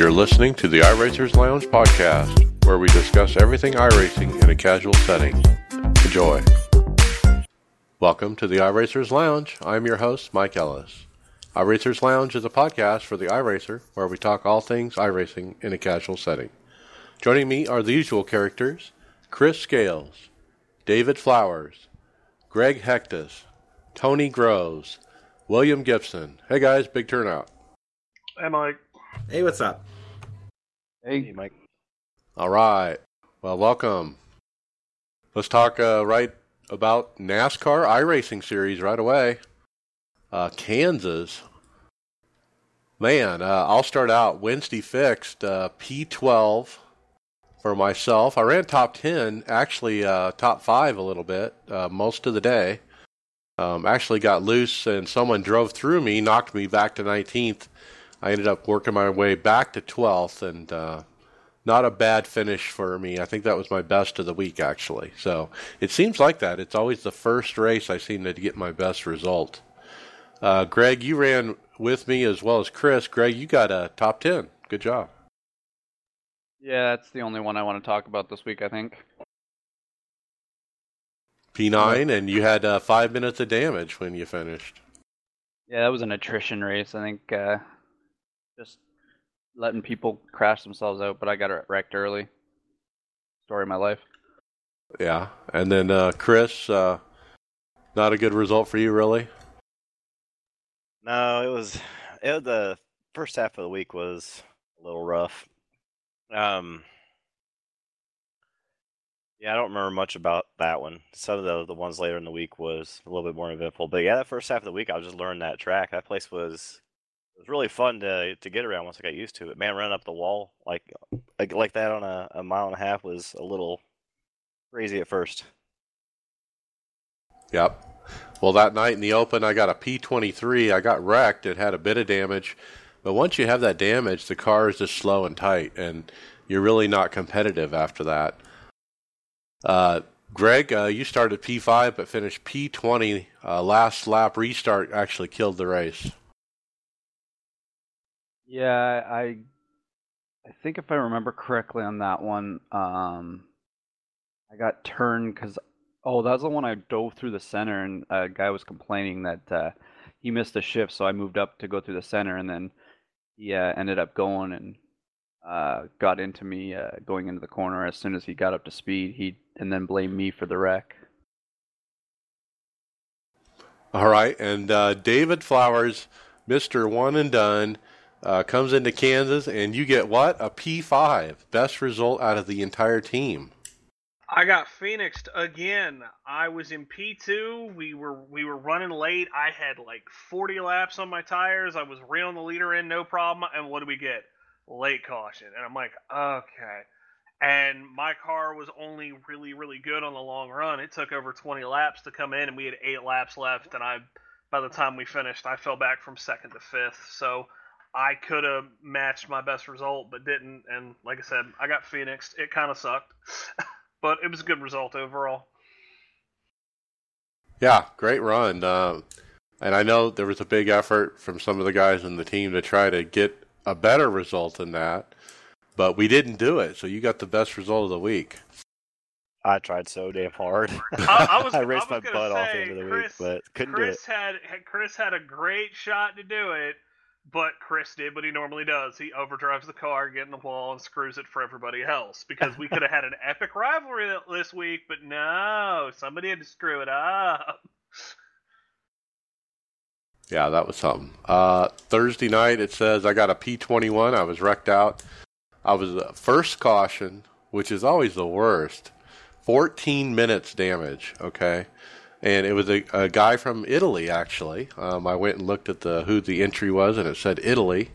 You're listening to the iRacers Lounge podcast, where we discuss everything iRacing in a casual setting. Enjoy. Welcome to the iRacers Lounge. I'm your host, Mike Ellis. iRacers Lounge is a podcast for the iRacer, where we talk all things iRacing in a casual setting. Joining me are the usual characters Chris Scales, David Flowers, Greg Hectus, Tony Groves, William Gibson. Hey guys, big turnout. Hey, Mike. Hey, what's up? Hey, Mike. All right. Well, welcome. Let's talk uh, right about NASCAR iRacing Series right away. Uh, Kansas. Man, uh, I'll start out. Wednesday fixed uh, P12 for myself. I ran top 10, actually uh, top 5 a little bit uh, most of the day. Um, actually got loose and someone drove through me, knocked me back to 19th. I ended up working my way back to 12th and uh, not a bad finish for me. I think that was my best of the week, actually. So it seems like that. It's always the first race I seem to get my best result. Uh, Greg, you ran with me as well as Chris. Greg, you got a top 10. Good job. Yeah, that's the only one I want to talk about this week, I think. P9, and you had uh, five minutes of damage when you finished. Yeah, that was an attrition race. I think uh, just letting people crash themselves out, but I got wrecked early. Story of my life. Yeah, and then uh, Chris, uh, not a good result for you, really. No, it was. It, the first half of the week was a little rough. Um, yeah, I don't remember much about that one. Some of the the ones later in the week was a little bit more eventful. But yeah, that first half of the week, I was just learning that track. That place was it was really fun to to get around once I got used to it. Man, running up the wall like like, like that on a, a mile and a half was a little crazy at first. Yep. Well, that night in the open, I got a P23. I got wrecked. It had a bit of damage. But once you have that damage, the car is just slow and tight, and you're really not competitive after that. Uh, Greg, uh, you started P5 but finished P20. Uh, last lap restart actually killed the race. Yeah, I I think if I remember correctly on that one, um, I got turned because oh, that was the one I dove through the center, and a guy was complaining that uh, he missed the shift, so I moved up to go through the center, and then he uh, ended up going and uh, got into me uh, going into the corner as soon as he got up to speed. He and then blamed me for the wreck. All right, and uh, David Flowers, Mister One and Done, uh, comes into Kansas, and you get what a P5, best result out of the entire team. I got phoenixed again. I was in P2. We were we were running late. I had like 40 laps on my tires. I was reeling the leader in, no problem. And what do we get? Late caution. And I'm like, okay. And my car was only really really good on the long run. It took over 20 laps to come in, and we had eight laps left. And I, by the time we finished, I fell back from second to fifth. So I could have matched my best result, but didn't. And like I said, I got phoenixed. It kind of sucked. but it was a good result overall. Yeah, great run. Uh, and I know there was a big effort from some of the guys in the team to try to get a better result than that, but we didn't do it. So you got the best result of the week. I tried so damn hard. I, I was I raced I was my gonna butt off say, the end the Chris, week, but couldn't Chris do it. had had- Chris had a great shot to do it, but Chris did what he normally does. He overdrives the car, get in the wall, and screws it for everybody else. Because we could have had an epic rivalry this week, but no, somebody had to screw it up. Yeah, that was something. Uh, Thursday night, it says I got a P21. I was wrecked out. I was uh, first caution, which is always the worst. 14 minutes damage, okay? And it was a, a guy from Italy, actually. Um, I went and looked at the who the entry was, and it said Italy.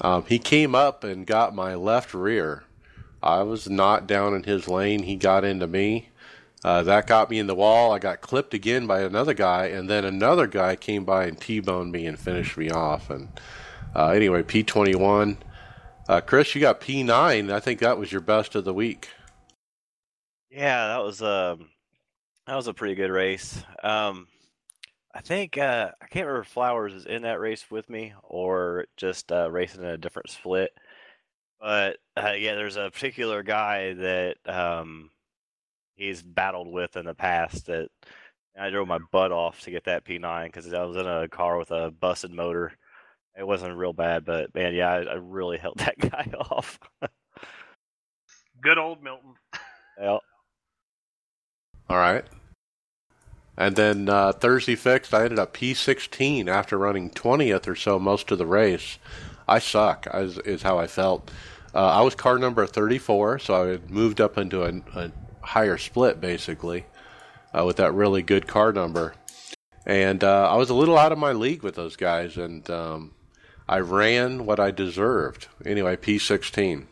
Um, he came up and got my left rear. I was not down in his lane. He got into me. Uh, that got me in the wall. I got clipped again by another guy, and then another guy came by and T-boned me and finished me off. And uh, anyway, P21. Uh, Chris, you got P9. I think that was your best of the week. Yeah, that was um that was a pretty good race. Um I think uh I can't remember if Flowers is in that race with me or just uh racing in a different split. But uh, yeah, there's a particular guy that um, he's battled with in the past that I drove my butt off to get that P9 because I was in a car with a busted motor. It wasn't real bad, but man, yeah, I, I really held that guy off. Good old Milton. yeah. All right. And then uh, Thursday fixed, I ended up P16 after running 20th or so most of the race. I suck, is, is how I felt. Uh, I was car number 34, so I had moved up into a, a higher split basically uh, with that really good car number. And uh, I was a little out of my league with those guys, and um, I ran what I deserved. Anyway, P16.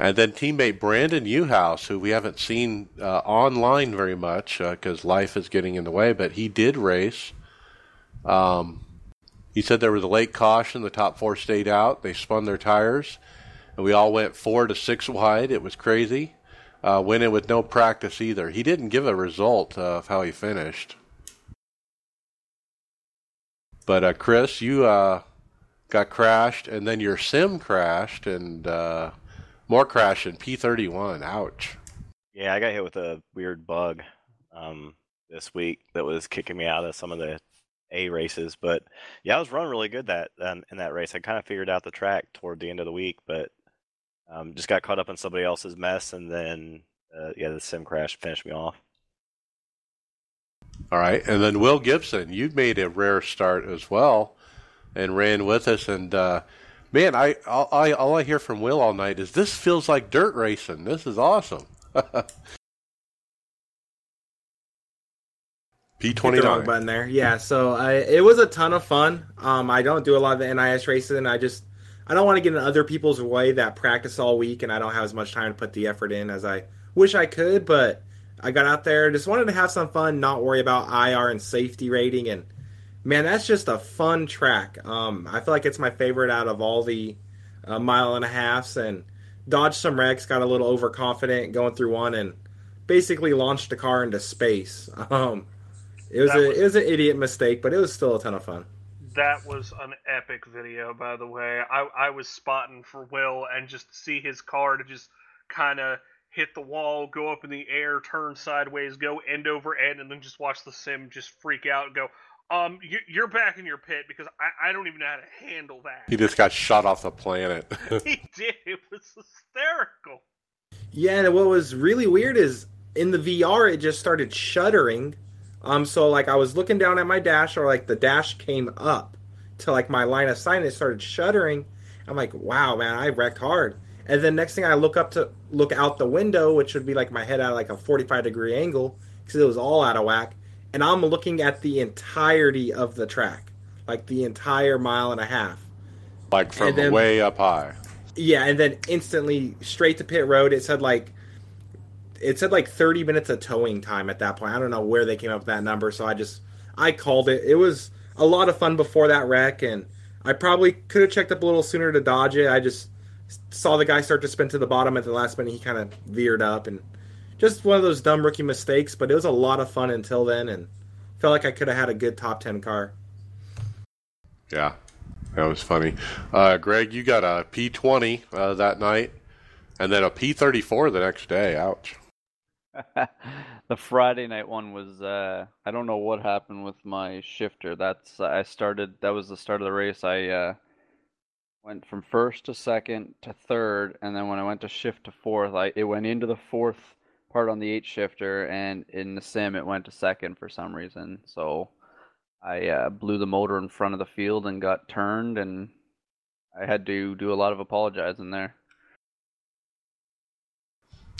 And then teammate Brandon Newhouse, who we haven't seen uh, online very much because uh, life is getting in the way, but he did race. Um, he said there was a late caution. The top four stayed out. They spun their tires, and we all went four to six wide. It was crazy. Uh, went in with no practice either. He didn't give a result of how he finished. But uh, Chris, you uh, got crashed, and then your sim crashed, and uh, more crashing. P31. Ouch. Yeah, I got hit with a weird bug um, this week that was kicking me out of some of the A races. But yeah, I was running really good that um, in that race. I kind of figured out the track toward the end of the week, but um, just got caught up in somebody else's mess, and then uh, yeah, the sim crash finished me off. All right, and then Will Gibson, you made a rare start as well, and ran with us, and uh, man, I all, I all I hear from Will all night is this feels like dirt racing. This is awesome. P twenty nine button there. Yeah, so I, it was a ton of fun. Um, I don't do a lot of the NIS racing. I just I don't want to get in other people's way that practice all week, and I don't have as much time to put the effort in as I wish I could. But I got out there, just wanted to have some fun, not worry about IR and safety rating, and man, that's just a fun track. Um, I feel like it's my favorite out of all the uh, mile and a halfs, and dodged some wrecks, got a little overconfident going through one, and basically launched the car into space. Um, it was, a, was, it was an idiot mistake, but it was still a ton of fun. That was an epic video, by the way. I I was spotting for Will and just to see his car to just kind of hit the wall, go up in the air, turn sideways, go end over end, and then just watch the sim just freak out and go, um, you, are back in your pit because I, I don't even know how to handle that. He just got shot off the planet. he did. It was hysterical. Yeah, and what was really weird is in the VR, it just started shuddering. Um, so like I was looking down at my dash, or like the dash came up to like my line of sight, and it started shuddering. I'm like, wow, man, I wrecked hard. And then next thing I look up to look out the window, which would be like my head at like a 45 degree angle, because it was all out of whack and I'm looking at the entirety of the track, like the entire mile and a half. Like from then, way up high. Yeah, and then instantly straight to pit road. It said like it said like 30 minutes of towing time at that point. I don't know where they came up with that number, so I just I called it. It was a lot of fun before that wreck, and I probably could have checked up a little sooner to dodge it. I just saw the guy start to spin to the bottom at the last minute. He kind of veered up and just one of those dumb rookie mistakes, but it was a lot of fun until then, and felt like I could have had a good top ten car. Yeah, that was funny. Uh, Greg, you got a P twenty uh, that night, and then a P thirty four the next day. Ouch. the Friday night one was uh, I don't know what happened with my shifter. That's I started. That was the start of the race. I uh, went from first to second to third, and then when I went to shift to fourth, I it went into the fourth part on the eight shifter, and in the sim it went to second for some reason. So I uh, blew the motor in front of the field and got turned, and I had to do a lot of apologizing there.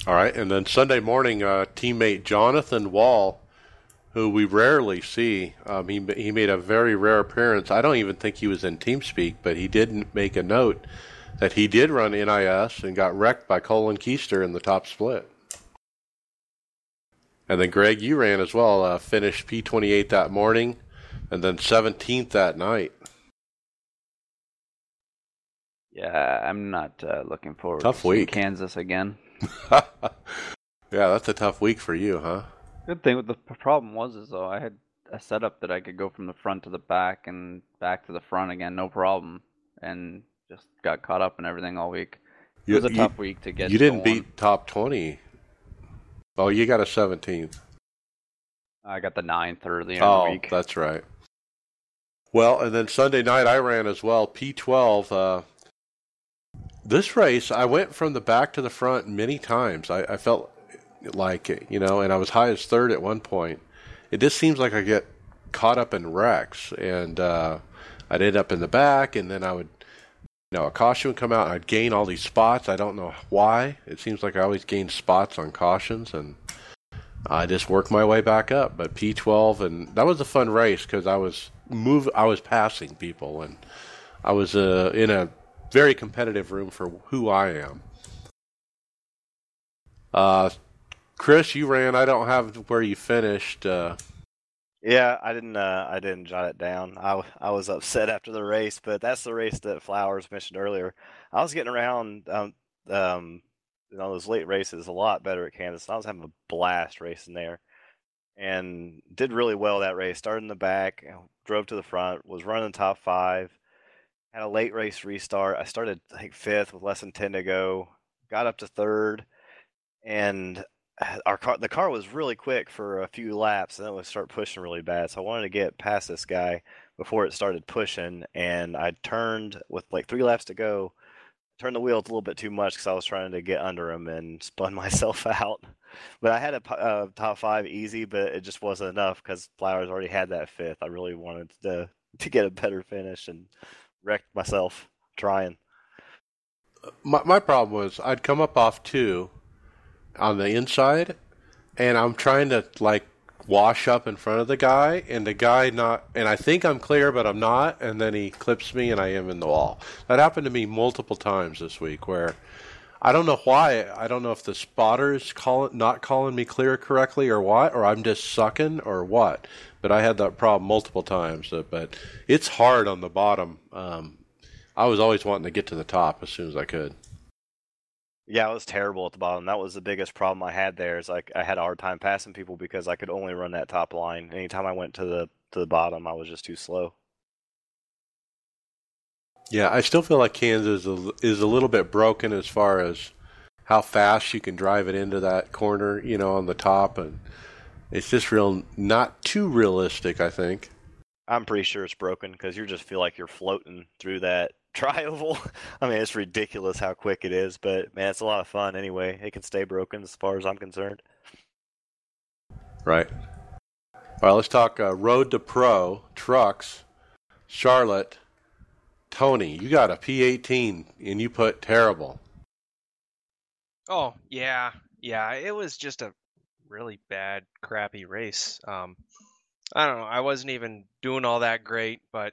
All right, and then Sunday morning, uh, teammate Jonathan Wall, who we rarely see, um, he he made a very rare appearance. I don't even think he was in TeamSpeak, but he did make a note that he did run NIS and got wrecked by Colin Keister in the top split. And then Greg, you ran as well. Uh, finished P28 that morning, and then 17th that night. Yeah, I'm not uh, looking forward tough to week. Kansas again. yeah, that's a tough week for you, huh? Good thing. With the problem was is though I had a setup that I could go from the front to the back and back to the front again, no problem, and just got caught up in everything all week. It You, was a you- tough week to get. you didn't going. beat top 20. Oh, you got a 17th. I got the ninth or the end Oh, of the week. that's right. Well, and then Sunday night I ran as well. P12. Uh, this race, I went from the back to the front many times. I, I felt like it, you know, and I was high as third at one point. It just seems like I get caught up in wrecks, and uh, I'd end up in the back, and then I would, know, a caution would come out, I'd gain all these spots. I don't know why. It seems like I always gain spots on cautions, and I just worked my way back up. But P12, and that was a fun race because I was move, I was passing people, and I was uh, in a very competitive room for who I am. Uh, Chris, you ran. I don't have where you finished. Uh, Yeah, I didn't. Uh, I didn't jot it down. I I was upset after the race, but that's the race that Flowers mentioned earlier. I was getting around, um, um, you know, those late races a lot better at Kansas. I was having a blast racing there, and did really well that race. Started in the back, drove to the front, was running top five. Had a late race restart. I started think fifth with less than ten to go. Got up to third, and our car the car was really quick for a few laps and then it would start pushing really bad so i wanted to get past this guy before it started pushing and i turned with like three laps to go turned the wheels a little bit too much because i was trying to get under him and spun myself out but i had a uh, top five easy but it just wasn't enough because flowers already had that fifth. I really wanted to to get a better finish and wrecked myself trying. My my problem was I'd come up off two on the inside, and I'm trying to like wash up in front of the guy, and the guy not, and I think I'm clear, but I'm not, and then he clips me, and I am in the wall. That happened to me multiple times this week, where I don't know why. I don't know if the spotter's call not calling me clear correctly, or what, or I'm just sucking, or what. But I had that problem multiple times. uh, But it's hard on the bottom. Um, I was always wanting to get to the top as soon as I could. Yeah, it was terrible at the bottom. That was the biggest problem I had there. Is like I had a hard time passing people because I could only run that top line. Anytime I went to the to the bottom, I was just too slow. Yeah, I still feel like Kansas is a, is a little bit broken as far as how fast you can drive it into that corner, you know, on the top, and it's just real not too realistic. I think. I'm pretty sure it's broken because you just feel like you're floating through that tri-oval. I mean, it's ridiculous how quick it is, but man, it's a lot of fun anyway. It can stay broken as far as I'm concerned. Right. All right, let's talk uh, Road to Pro trucks. Charlotte, Tony, you got a P18 and you put terrible. Oh yeah, yeah. It was just a really bad, crappy race. Um, I don't know. I wasn't even doing all that great, but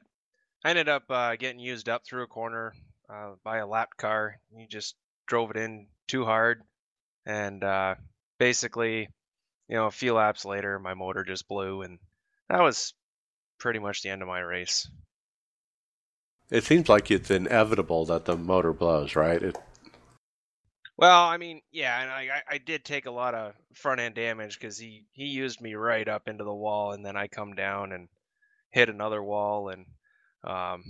I ended up uh, getting used up through a corner uh, by a lap car. You just drove it in too hard, and uh, basically, you know, a few laps later, my motor just blew, and that was pretty much the end of my race. It seems like it's inevitable that the motor blows, right? It, Well, I mean, yeah, and I, I did take a lot of front end damage because he he used me right up into the wall, and then I come down and hit another wall, and um,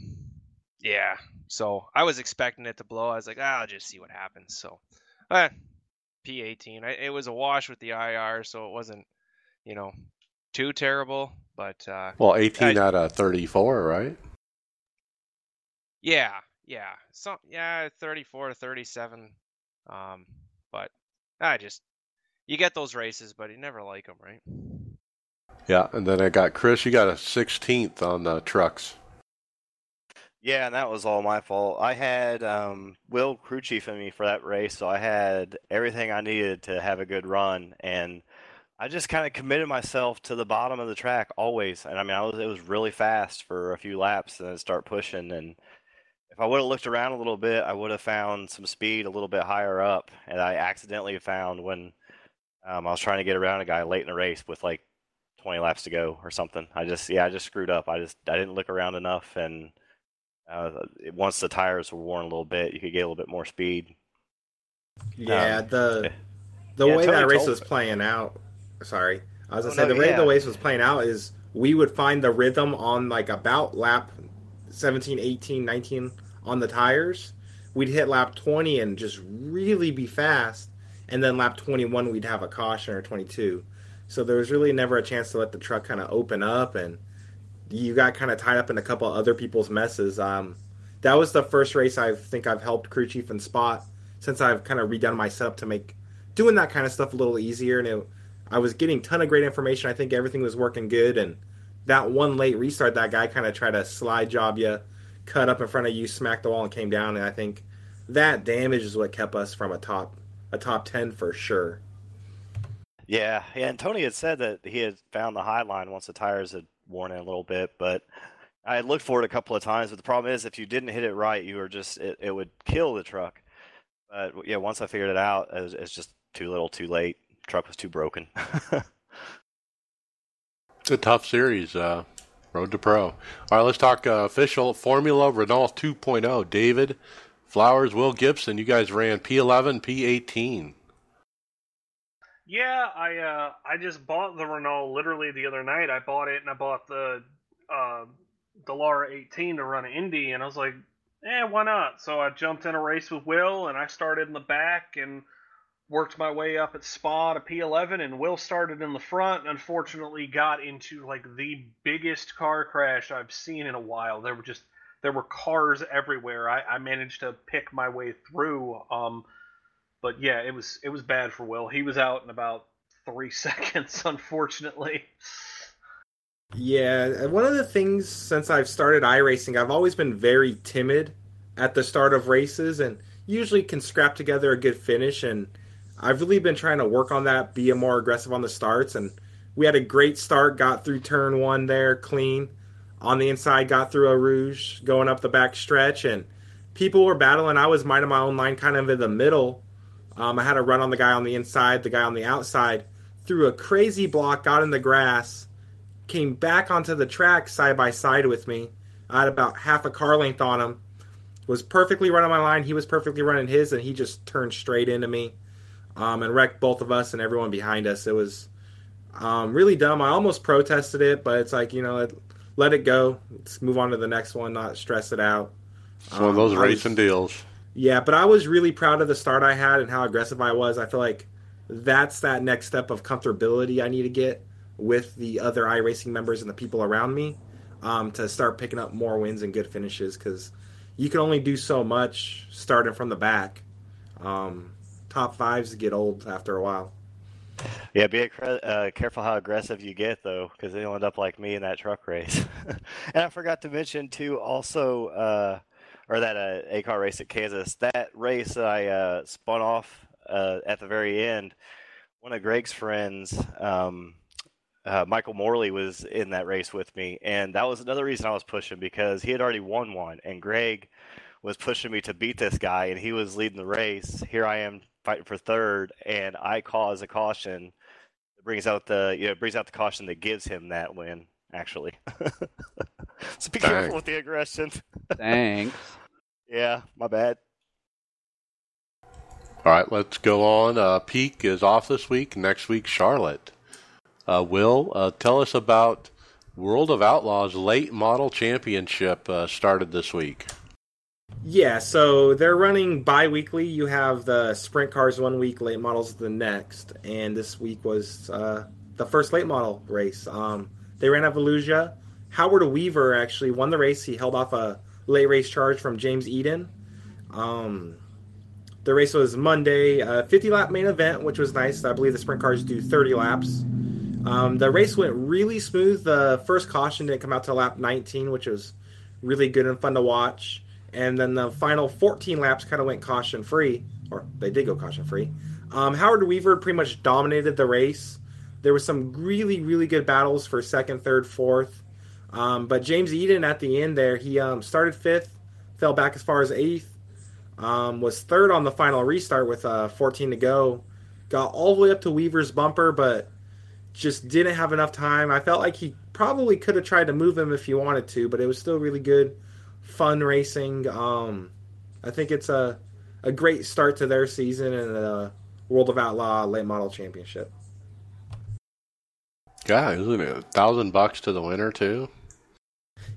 yeah. So I was expecting it to blow. I was like, ah, I'll just see what happens. So, uh, P18. I, it was a wash with the IR, so it wasn't, you know, too terrible. But uh, well, 18 I- out of 34, right? yeah, yeah, so yeah, 34 to 37. Um, but I just you get those races, but you never like them, right? Yeah, and then I got Chris. You got a 16th on the trucks. Yeah, and that was all my fault. I had um, Will crew chief chiefing me for that race, so I had everything I needed to have a good run, and I just kind of committed myself to the bottom of the track always. And I mean, I was it was really fast for a few laps, and then start pushing. And if I would have looked around a little bit, I would have found some speed a little bit higher up. And I accidentally found when um, I was trying to get around a guy late in the race with like 20 laps to go or something. I just yeah, I just screwed up. I just I didn't look around enough and. Uh, once the tires were worn a little bit, you could get a little bit more speed. Yeah, Um, the the yeah, way Tony that race was playing out. Sorry, I was Oh, say no, the way yeah. the race was playing out is we would find the rhythm on like about lap 17, 18, 19 on the tires, we'd hit lap 20 and just really be fast, and then lap 21 we'd have a caution or 22. So there was really never a chance to let the truck kind of open up, and you got kind of tied up in a couple other people's messes. Um, that was the first race I think I've helped crew chief and spot since I've kind of redone my setup to make doing that kind of stuff a little easier. And it, I was getting ton of great information. I think everything was working good, and that one late restart, that guy kind of tried to slide job you, cut up in front of you, smacked the wall, and came down. And I think that damage is what kept us from a top a top ten for sure. Yeah, yeah, and Tony had said that he had found the high line once the tires had worn in a little bit, but I looked for it a couple of times. But the problem is, if you didn't hit it right, you were just it, it would kill the truck. But yeah, once I figured it out, it it's just too little, too late. Truck was too broken. it's a tough series. Uh, Road to Pro. All right, let's talk uh, official Formula Renault 2.0. David Flowers, Will Gibson. You guys ran P11, P18. Yeah, I uh, I just bought the Renault literally the other night. I bought it and I bought the uh, Dallara 18 to run Indy, and I was like, eh, why not? So I jumped in a race with Will, and I started in the back and worked my way up at Spa to P11, and Will started in the front. And unfortunately, got into like the biggest car crash I've seen in a while. There were just there were cars everywhere. I, I managed to pick my way through. Um, but yeah, it was it was bad for Will. He was out in about three seconds, unfortunately. Yeah, one of the things since I've started iRacing, I've always been very timid at the start of races, and usually can scrap together a good finish. And I've really been trying to work on that, be more aggressive on the starts. And we had a great start, got through turn one there clean. On the inside, got through Eau Rouge, going up the back stretch, and people were battling. I was minding my own line, kind of in the middle um, I had a run on the guy on the inside, the guy on the outside, threw a crazy block, got in the grass, came back onto the track side by side with me. I had about half a car length on him. Was perfectly running my line. He was perfectly running his, and he just turned straight into me um, and wrecked both of us and everyone behind us. It was um, really dumb. I almost protested it, but it's like you know, let, let it go. Let's move on to the next one, not stress it out. It's one of those um, racing deals. Yeah, but I was really proud of the start I had and how aggressive I was. I feel like that's that next step of comfortability I need to get with the other iRacing members and the people around me um, to start picking up more wins and good finishes because you can only do so much starting from the back. Um, top fives get old after a while. Yeah, be uh, careful how aggressive you get though, because you'll end up like me in that truck race. and I forgot to mention too, also. Uh, or that uh, A car race at Kansas. That race that I uh, spun off uh, at the very end. One of Greg's friends, um, uh, Michael Morley, was in that race with me, and that was another reason I was pushing because he had already won one, and Greg was pushing me to beat this guy, and he was leading the race. Here I am fighting for third, and I cause a caution. It brings out the you know brings out the caution that gives him that win. Actually, so be careful with the aggression. Thanks. yeah, my bad. All right, let's go on. Uh, Peak is off this week. Next week, Charlotte. Uh, Will, uh, tell us about World of Outlaws Late Model Championship uh, started this week. Yeah, so they're running bi weekly. You have the sprint cars one week, late models the next. And this week was uh, the first late model race. Um, they ran at Volusia. Howard Weaver actually won the race. He held off a late race charge from James Eden. Um, the race was Monday, a 50 lap main event, which was nice. I believe the sprint cars do 30 laps. Um, the race went really smooth. The first caution didn't come out to lap 19, which was really good and fun to watch. And then the final 14 laps kind of went caution free, or they did go caution free. Um, Howard Weaver pretty much dominated the race. There was some really, really good battles for second, third, fourth. Um, but James Eden at the end there, he um, started fifth, fell back as far as eighth, um, was third on the final restart with uh, 14 to go, got all the way up to Weaver's bumper, but just didn't have enough time. I felt like he probably could have tried to move him if he wanted to, but it was still really good, fun racing. Um, I think it's a a great start to their season and the World of Outlaw late model championship. Yeah, isn't it a thousand bucks to the winner too?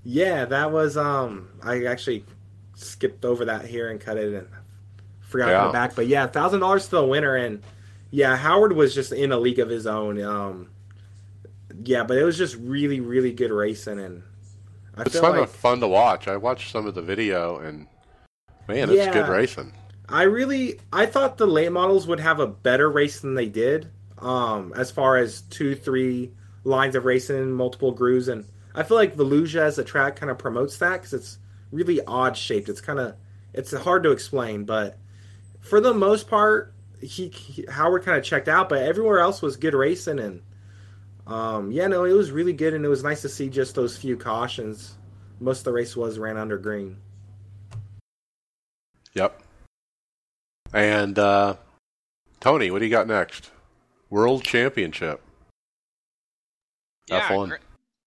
Yeah, that was um I actually skipped over that here and cut it and forgot to Yeah. it back. But yeah, thousand dollars to the winner, and yeah, Howard was just in a league of his own. Um, yeah, but it was just really, really good racing, and I It's kind like of fun to watch. I watched some of the video, and man, it's good racing. I really I thought the late models would have a better race than they did. Um, as far as two, three lines of racing, multiple grooves, and I feel like Volusia as a track kind of promotes that because it's really odd shaped. It's kind of it's hard to explain, but for the most part, he, he Howard kind of checked out, but everywhere else was good racing, and um, yeah, no, it was really good, and it was nice to see just those few cautions. Most of the race was ran under green. Yep. And uh, Tony, what do you got next? World Championship. Yeah, F1. gra-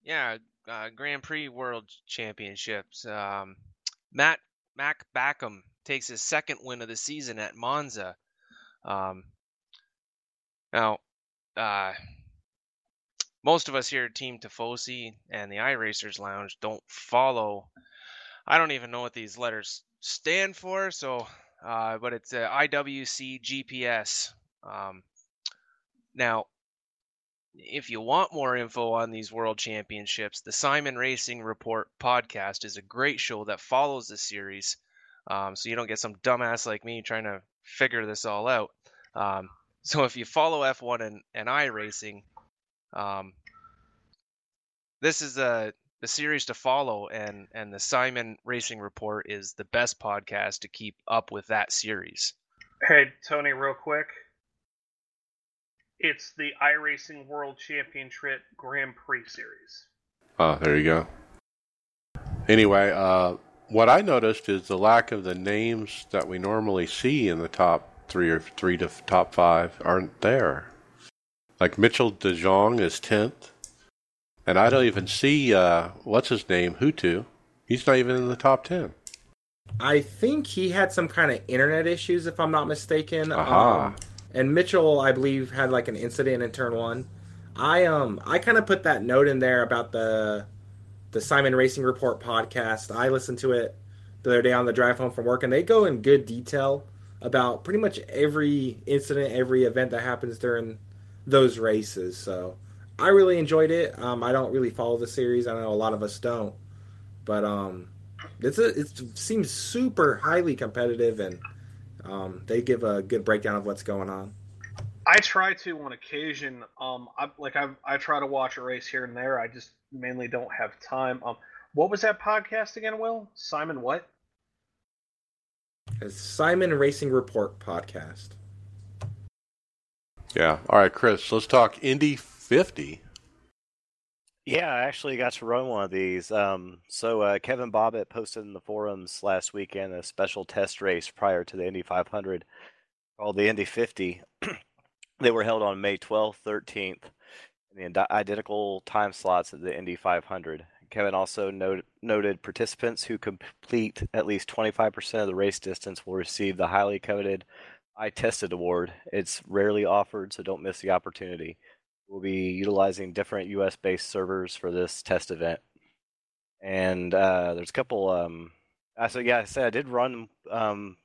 yeah, uh, Grand Prix World Championships. Um, Matt Mac Backham takes his second win of the season at Monza. Um, now, uh, most of us here at Team Tifosi and the iRacers Lounge don't follow. I don't even know what these letters stand for. So, uh, but it's uh, IWC GPS. Um, now, if you want more info on these world championships, the Simon Racing Report podcast is a great show that follows the series. Um, so you don't get some dumbass like me trying to figure this all out. Um, so if you follow F1 and, and iRacing, um, this is a the series to follow, and and the Simon Racing Report is the best podcast to keep up with that series. Hey, Tony, real quick. It's the iRacing World Championship Grand Prix Series. Oh, there you go. Anyway, uh, what I noticed is the lack of the names that we normally see in the top three or three to top five aren't there. Like Mitchell De Jong is tenth, and I don't even see uh, what's his name Hutu. He's not even in the top ten. I think he had some kind of internet issues, if I'm not mistaken. Aha. Um, and Mitchell, I believe, had like an incident in turn one. I um I kind of put that note in there about the the Simon Racing Report podcast. I listened to it the other day on the drive home from work, and they go in good detail about pretty much every incident, every event that happens during those races. So I really enjoyed it. Um, I don't really follow the series. I know a lot of us don't, but um, it's a, it seems super highly competitive, and um, they give a good breakdown of what's going on. I try to on occasion. Um, I like I I try to watch a race here and there. I just mainly don't have time. Um, what was that podcast again, Will? Simon what? It's Simon Racing Report podcast. Yeah. All right, Chris. Let's talk Indy 50. Yeah, I actually got to run one of these. Um, so uh, Kevin Bobbitt posted in the forums last weekend a special test race prior to the Indy 500 called the Indy 50. they were held on May 12th, 13th, in the identical time slots of the Indy 500. Kevin also note, noted participants who complete at least 25% of the race distance will receive the highly coveted I Tested Award. It's rarely offered, so don't miss the opportunity. We'll be utilizing different US based servers for this test event. And uh, there's a couple. Um, uh, so, yeah, I said I did run um,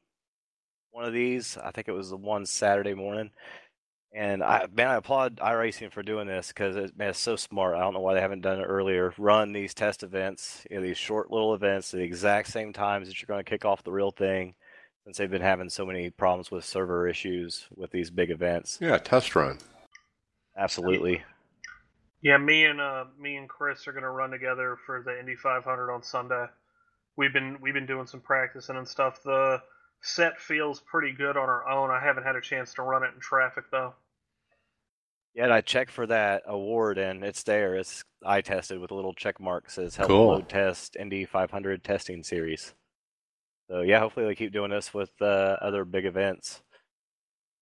one of these. I think it was the one Saturday morning. And I, man, I applaud iRacing for doing this because it, man, it's so smart. I don't know why they haven't done it earlier. Run these test events, you know, these short little events at the exact same times that you're going to kick off the real thing, since they've been having so many problems with server issues with these big events. Yeah, test run. Absolutely. Yeah, me and uh me and Chris are gonna run together for the Indy 500 on Sunday. We've been we've been doing some practicing and stuff. The set feels pretty good on our own. I haven't had a chance to run it in traffic though. Yeah, I checked for that award, and it's there. It's I tested with a little check mark says Help Cool. Load Test Indy 500 Testing Series. So yeah, hopefully they keep doing this with uh, other big events.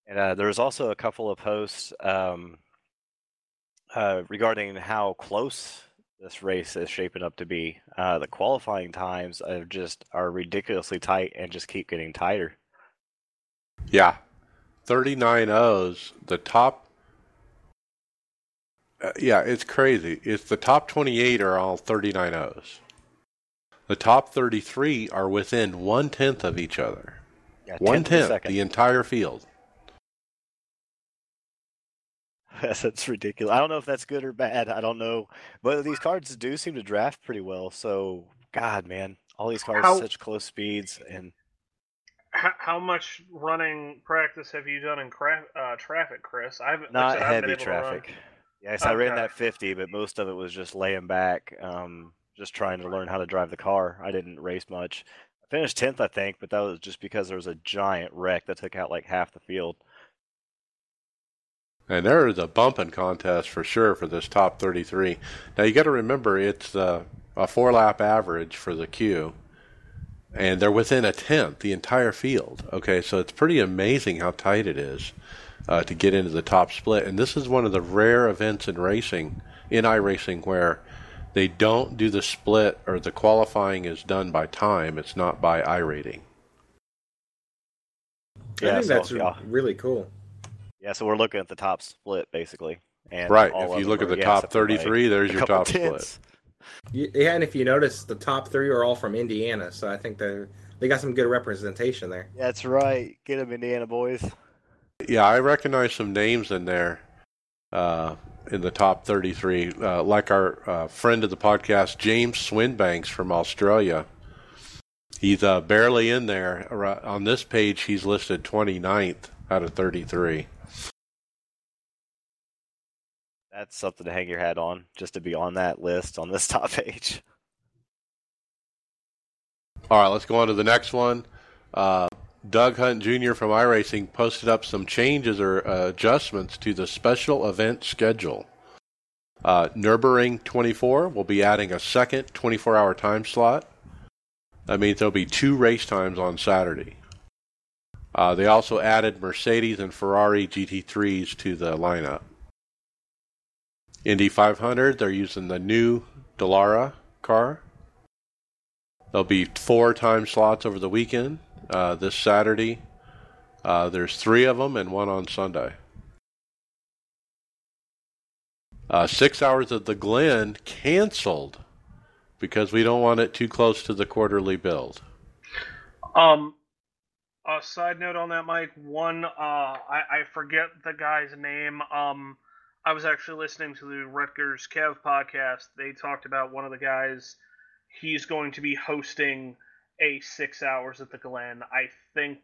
And uh, there's also a couple of posts um, uh, regarding how close this race is shaping up to be. Uh, the qualifying times are just are ridiculously tight and just keep getting tighter. Yeah. 39 O's. The top. Uh, yeah, it's crazy. It's the top 28 are all 39 O's. The top 33 are within one tenth of each other. Yeah, One tenth tenth, the entire field. that's ridiculous. I don't know if that's good or bad. I don't know, but these cards do seem to draft pretty well. So, God, man, all these cards How- such close speeds, and How, how much running practice have you done in cra- uh, traffic, Chris? I haven't. like I not said, I heavy able to run. traffic. Yes, I ran that 50, but most of it was just laying back, um, just trying to learn how to drive the car. I didn't race much. I finished 10th, I think, but that was just because there was a giant wreck that took out like half the field. And there is a bumping contest for sure for this top 33. Now you got to remember it's uh, a four lap average for the queue, and they're within a tenth the entire field. Okay, so it's pretty amazing how tight it is uh, to get into the top split. And this is one of the rare events in racing, in iRacing, where they don't do the split or the qualifying is done by time. It's not by iRating. I Yeah, think so, that's yeah. really cool. Yeah, so we're looking at the top split basically. And right. If you them look at the yeah, top except for, like, 33, there's your couple top split. tenths. Y- Yeah, and if you notice, the top three are all from Indiana, so I think they they got some good representation there. That's right. Get them, Indiana boys. Yeah, I recognize some names in there uh, in the top 33, uh, like our uh, friend of the podcast, James Swinbanks from Australia. He's uh, barely in there. On this page, he's listed 29th out of 33. That's something to hang your hat on, just to be on that list on this top page. All right, let's go on to the next one. Uh, Doug Hunt Jr. from iRacing posted up some changes or uh, adjustments to the special event schedule. Uh, Nürburgring 24 will be adding a second 24 hour time slot. That means there'll be two race times on Saturday. Uh, they also added Mercedes and Ferrari GT3s to the lineup. Indy 500, they're using the new Dallara car. There'll be four time slots over the weekend. Uh, this Saturday, uh, there's three of them and one on Sunday. Uh, six hours of the Glen canceled because we don't want it too close to the quarterly build. Um, a side note on that, Mike. One, uh, I, I forget the guy's name. Um, I was actually listening to the Rutgers Kev podcast. They talked about one of the guys. He's going to be hosting a six hours at the Glen. I think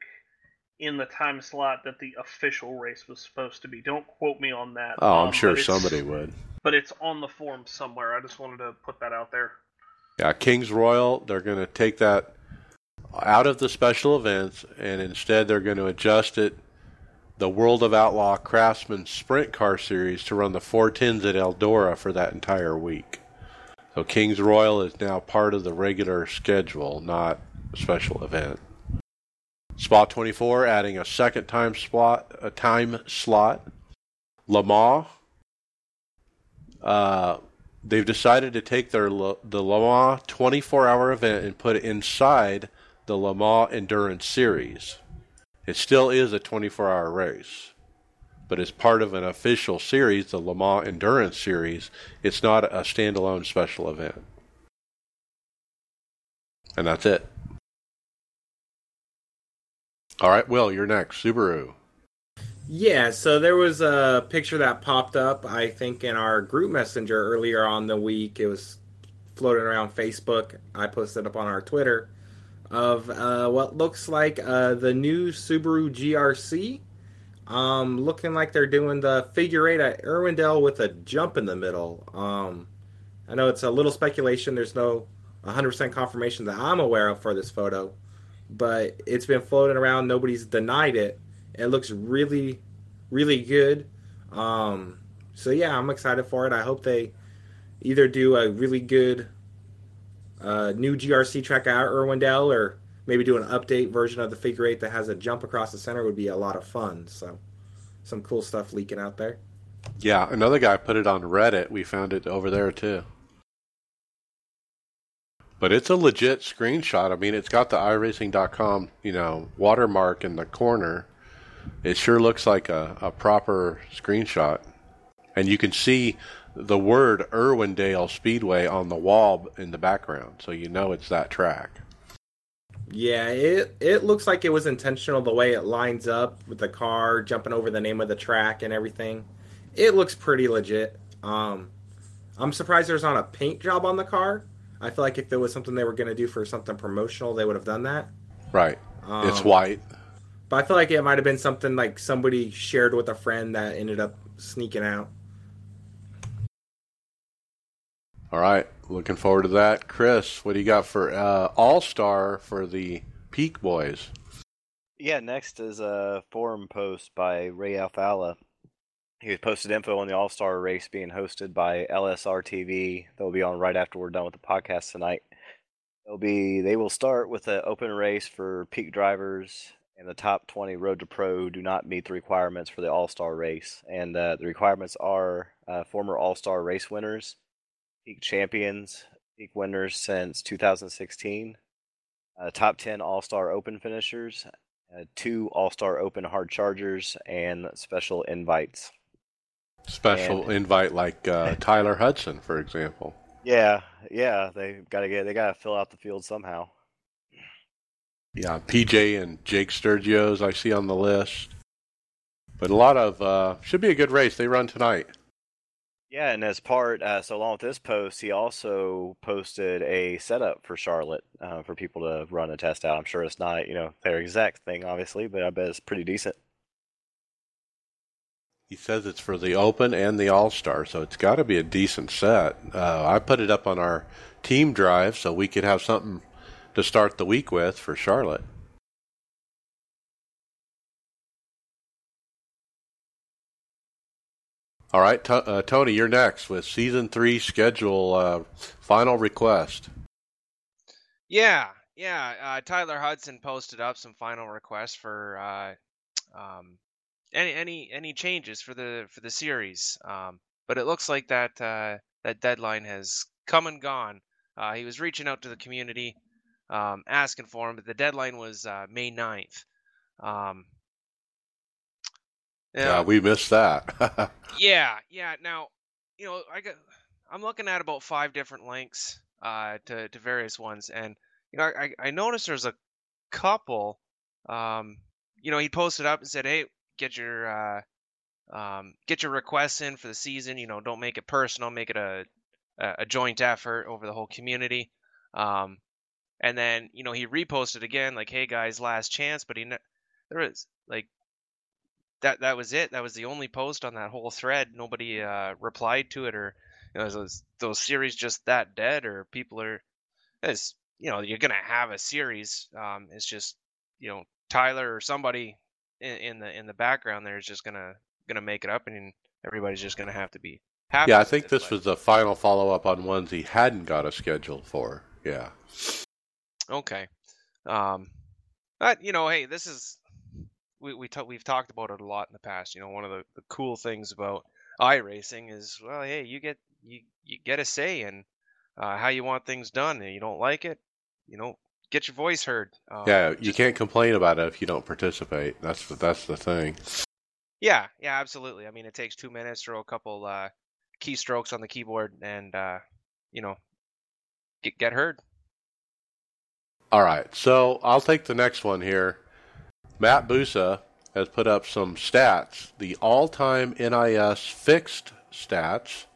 in the time slot that the official race was supposed to be. Don't quote me on that. Oh, I'm um, sure somebody would. But it's on the form somewhere. I just wanted to put that out there. Yeah, Kings Royal, they're going to take that out of the special events and instead they're going to adjust it the World of Outlaw Craftsman Sprint Car Series to run the 410s at Eldora for that entire week. So Kings Royal is now part of the regular schedule, not a special event. Spa 24 adding a second time slot, a time slot. Le Mans, uh, they've decided to take their the Le Mans 24 hour event and put it inside the Le Mans Endurance Series. It still is a 24 hour race, but as part of an official series, the Le Mans Endurance Series, it's not a standalone special event. And that's it. All right, Will, you're next. Subaru. Yeah, so there was a picture that popped up, I think, in our group messenger earlier on the week. It was floating around Facebook. I posted up on our Twitter of uh, what looks like uh, the new Subaru GRC. Um, looking like they're doing the figure eight at Irwindale with a jump in the middle. Um, I know it's a little speculation. There's no 100% confirmation that I'm aware of for this photo, but it's been floating around. Nobody's denied it. It looks really, really good. Um, so yeah, I'm excited for it. I hope they either do a really good uh, new GRC track out Irwindale, or maybe do an update version of the figure eight that has a jump across the center. Would be a lot of fun. So some cool stuff leaking out there. Yeah, another guy put it on Reddit. We found it over there too. But it's a legit screenshot. I mean, it's got the iRacing.com, you know, watermark in the corner. It sure looks like a, a proper screenshot. And you can see the word Irwindale Speedway on the wall in the background, so you know it's that track. Yeah, it it looks like it was intentional the way it lines up with the car jumping over the name of the track and everything. It looks pretty legit. Um, I'm surprised there's not a paint job on the car. I feel like if it was something they were going to do for something promotional, they would have done that. Right. Um, it's white. But I feel like it might have been something like somebody shared with a friend that ended up sneaking out. All right. Looking forward to that. Chris, what do you got for uh, All Star for the Peak Boys? Yeah, next is a forum post by Ray Alfala. He posted info on the All Star race being hosted by LSR TV. They'll be on right after we're done with the podcast tonight. They'll be they will start with an open race for peak drivers, and the top 20 Road to Pro do not meet the requirements for the All Star race. And uh, the requirements are uh, former All Star race winners, peak champions, peak winners since 2016, uh, top 10 All Star Open finishers, uh, two All Star Open hard chargers, and special invites. Special And- invite like uh, Tyler Hudson, for example. Yeah, yeah, they gotta get they gotta fill out the field somehow. Yeah, PJ and Jake Sturgios I see on the list. But a lot of uh, should be a good race. They run tonight. Yeah, and as part, uh, so along with this post, he also posted a setup for Charlotte uh, for people to run a test out. I'm sure it's not, you know, their exact thing, obviously, but I bet it's pretty decent. He says it's for the Open and the All Star, so it's got to be a decent set. Uh, I put it up on our team drive so we could have something to start the week with for Charlotte. All right, T- uh, Tony, you're next with season three schedule uh, final request. Yeah, yeah. Uh, Tyler Hudson posted up some final requests for uh, um, any any any changes for the for the series. Um, but it looks like that uh, that deadline has come and gone. Uh, he was reaching out to the community, um, asking for him, but the deadline was May 9th. Um, Yeah, we missed that. yeah, yeah. Now, you know, I got I'm looking at about five different links uh, to to various ones, and you know, I I noticed there's a couple. Um, you know, he posted up and said, "Hey, get your uh, um, get your requests in for the season. You know, don't make it personal. Make it a a a joint effort over the whole community." Um, and then you know he reposted again, like, "Hey guys, last chance," but he ne- there was like that that was it. That was the only post on that whole thread. Nobody uh, replied to it, or you know, those those series just that dead, or people are, it's you know, you're gonna have a series. Um, it's just you know Tyler or somebody in, in the in the background there is just gonna gonna make it up, and everybody's just gonna have to be happy. yeah, I think it, this was the final follow up on ones he hadn't got a schedule for. Yeah. Okay. Um, but you know, hey, this is we we ta- we've talked about it a lot in the past. You know, one of the, the cool things about iRacing is, well, hey, you get you you get a say in uh, how you want things done, and you don't like it, you know, get your voice heard. Um, Yeah, you just- can't complain about it if you don't participate. That's the, that's the thing. Yeah, yeah, absolutely. I mean, it takes two minutes, throw a couple uh, keystrokes on the keyboard, and uh, you know, get get heard. All right, so I'll take the next one here. Matt Busa has put up some stats, the all-time NIS fixed stats,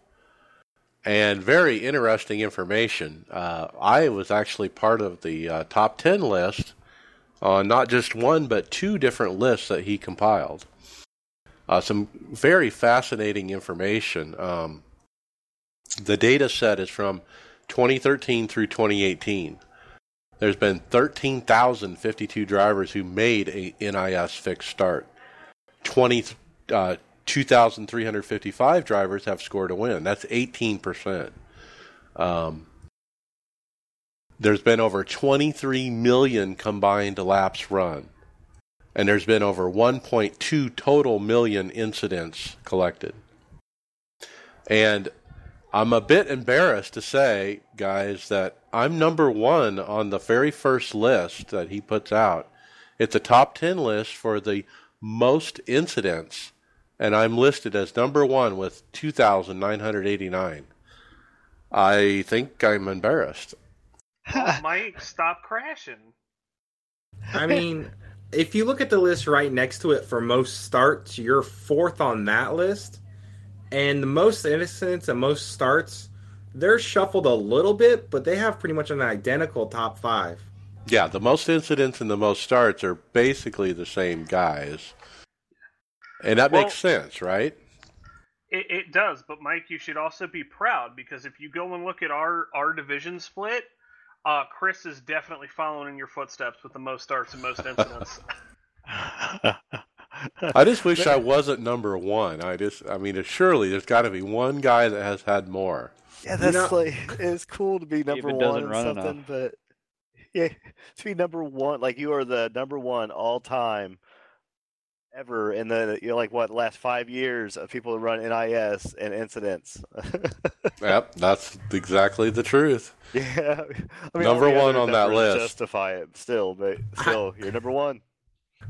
and very interesting information. Uh, I was actually part of the uh, top ten list on not just one but two different lists that he compiled. Uh, some very fascinating information. Um, the data set is from 2013 through 2018. There's been 13,052 drivers who made a NIS fixed start. 20, uh, 2,355 drivers have scored a win. That's 18%. Um, there's been over 23 million combined laps run. And there's been over 1.2 total million incidents collected. And I'm a bit embarrassed to say, guys, that I'm number one on the very first list that he puts out. It's a top 10 list for the most incidents and I'm listed as number one with 2,989. I think I'm embarrassed. Oh, Mike, stop crashing. I mean, if you look at the list right next to it for most starts, you're fourth on that list. And the most innocents and most starts, they're shuffled a little bit, but they have pretty much an identical top five. Yeah, the most incidents and the most starts are basically the same guys. And that Well- makes sense, right? It, it does, but Mike, you should also be proud because if you go and look at our our division split, uh, Chris is definitely following in your footsteps with the most starts and most incidents. I just wish I wasn't number one. I just, I mean, surely there's got to be one guy that has had more. Yeah, that's know- like it's cool to be number one doesn't in run something, enough. but yeah, to be number one, like you are the number one all time ever in the you know like what last five years of people who run NIS and incidents. Yep, that's exactly the truth. yeah, I mean, Number one on that list. Justify it still, but still, you're number one.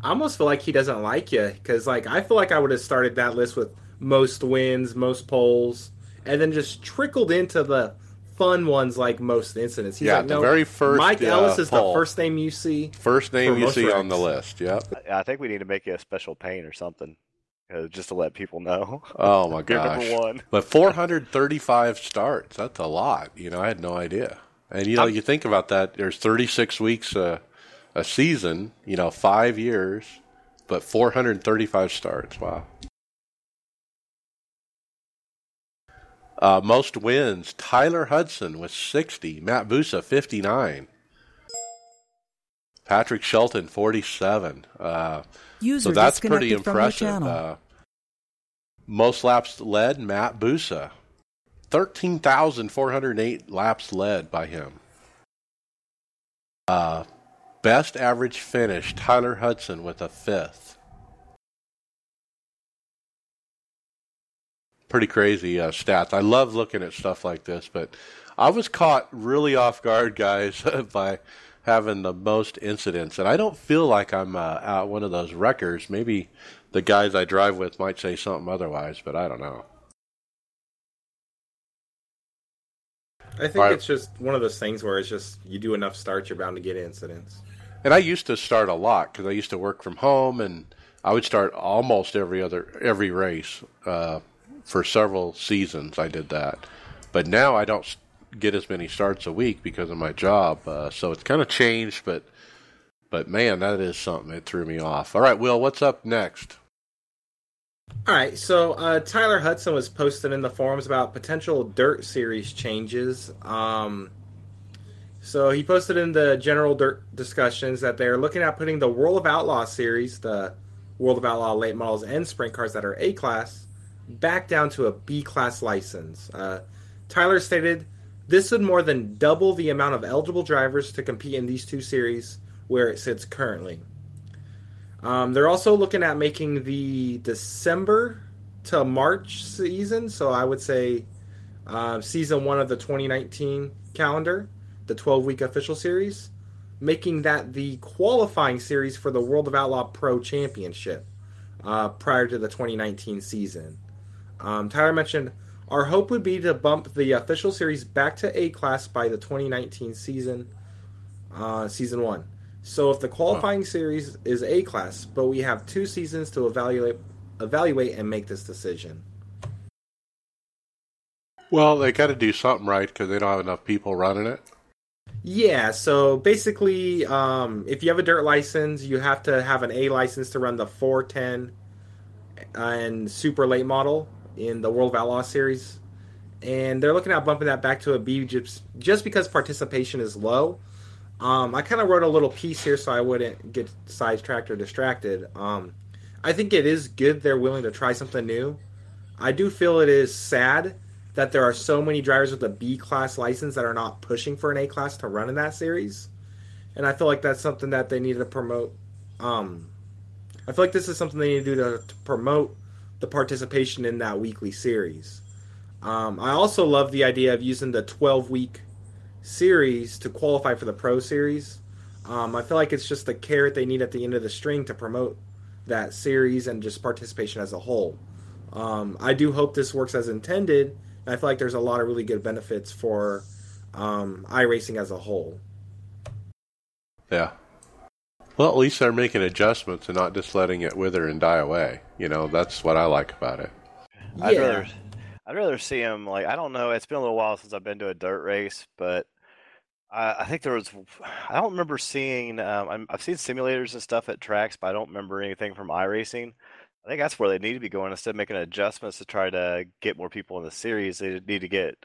I almost feel like he doesn't like you because, like, I feel like I would have started that list with most wins, most poles, and then just trickled into the fun ones like most incidents. He's yeah, like, the very first. Mike uh, Ellis is poll. the first name you see. First name you most see on the list. Yep. I I think we need to make you a special pain or something, uh, just to let people know. Oh my You're gosh. number one. But 435 starts. That's a lot. You know, I had no idea. And you know, I'm- you think about that. There's 36 weeks uh, a season. You know, five years, but 435 starts. Wow. Uh, most wins: Tyler Hudson with 60, Matt Busa 59, Patrick Shelton 47. Uh, so that's pretty disconnected from your impressive. Uh, most laps led, Matt Busa. 13,408 laps led by him. Uh, best average finish, Tyler Hudson with a fifth. Pretty crazy uh, stats. I love looking at stuff like this, but I was caught really off guard, guys, by having the most incidents. And I don't feel like I'm uh, out one of those wreckers. Maybe the guys I drive with might say something otherwise, but I don't know. I think Right. it's just one of those things where it's just you do enough starts, you're bound to get incidents. And I used to start a lot because I used to work from home, and I would start almost every other every race uh, for several seasons. I did that, but now I don't get as many starts a week because of my job. Uh, so it's kind of changed, but but man, that is something. It threw me off. All right, Will, what's up next? All right, so uh, Tyler Hudson was posting in the forums about potential Dirt Series changes. Um, so he posted in the general Dirt discussions that they're looking at putting the World of Outlaw series, the World of Outlaw late models and sprint cars that are A class, back down to a B class license. Uh, Tyler stated this would more than double the amount of eligible drivers to compete in these two series where it sits currently. Um, they're also looking at making the December to March season. So I would say uh, season one of the 2019 calendar, the 12 week official series, making that the qualifying series for the World of Outlaw Pro Championship uh, prior to the 2019 season. Um, Tyler mentioned our hope would be to bump the official series back to A class by the 2019 season, uh, season one. So if the qualifying series is A class, but we have two seasons to evaluate, evaluate and make this decision. Well, they got to do something right because they don't have enough people running it. Yeah, so basically, um, if you have a dirt license, you have to have an A license to run the 410 and super late model in the World of Outlaw series. And they're looking at bumping that back to a B just, just because participation is low. Um, I kind of wrote a little piece here so I wouldn't get sidetracked or distracted. Um, I think it is good they're willing to try something new. I do feel it is sad that there are so many drivers with a B class license that are not pushing for an A class to run in that series. And I feel like that's something that they need to promote. Um, I feel like this is something they need to do to, to promote the participation in that weekly series. Um, I also love the idea of using the 12 week series to qualify for the Pro Series. Um, I feel like it's just the carrot they need at the end of the string to promote that series and just participation as a whole. Um, I do hope this works as intended. I feel like there's a lot of really good benefits for um, iRacing as a whole. Yeah. Well, at least they're making adjustments and not just letting it wither and die away. You know, that's what I like about it. I'd yeah. rather I'd rather see him like I don't know. It's been a little while since I've been to a dirt race, but I, I think there was I don't remember seeing. Um, I'm, I've seen simulators and stuff at tracks, but I don't remember anything from iRacing. I think that's where they need to be going instead of making adjustments to try to get more people in the series. They need to get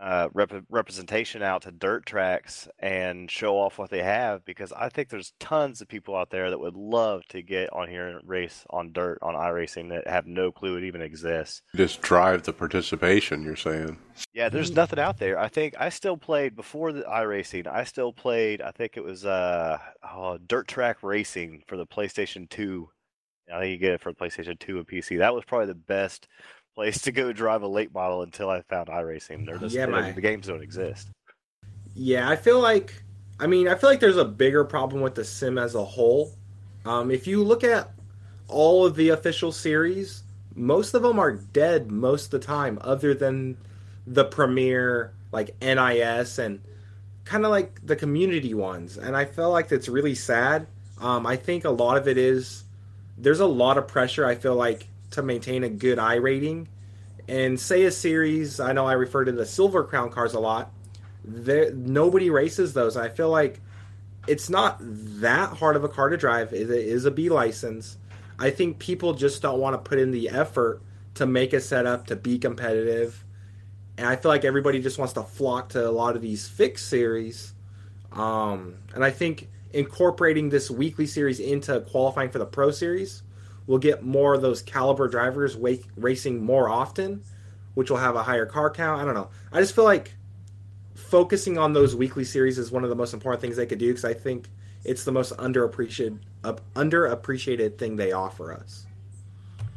uh, rep- representation out to dirt tracks and show off what they have because I think there's tons of people out there that would love to get on here and race on dirt on iRacing that have no clue it even exists. Just drive the participation, you're saying. Yeah, there's nothing out there. I think I still played before the iRacing. I still played. I think it was uh, oh, Dirt Track Racing for the PlayStation 2. I think you get it for PlayStation 2 and PC. That was probably the best place to go drive a late model until I found iRacing. They're just Yeah, my- the games don't exist. Yeah, I feel like I mean, I feel like there's a bigger problem with the sim as a whole. Um, if you look at all of the official series, most of them are dead most of the time, other than the premier like NIS and kind of like the community ones. And I feel like that's really sad. Um, I think a lot of it is there's a lot of pressure. I feel like to maintain a good I rating. And say a series, I know I refer to the Silver Crown cars a lot there nobody races those. I feel like it's not that hard of a car to drive. It is a B license. I think people just don't want to put in the effort to make a setup to be competitive. And I feel like everybody just wants to flock to a lot of these fixed series. Um, and I think incorporating this weekly series into qualifying for the Pro Series will get more of those caliber drivers wa- racing more often, which will have a higher car count. I don't know. I just feel like focusing on those weekly series is one of the most important things they could do because I think it's the most underappreciated up underappreciated thing they offer us.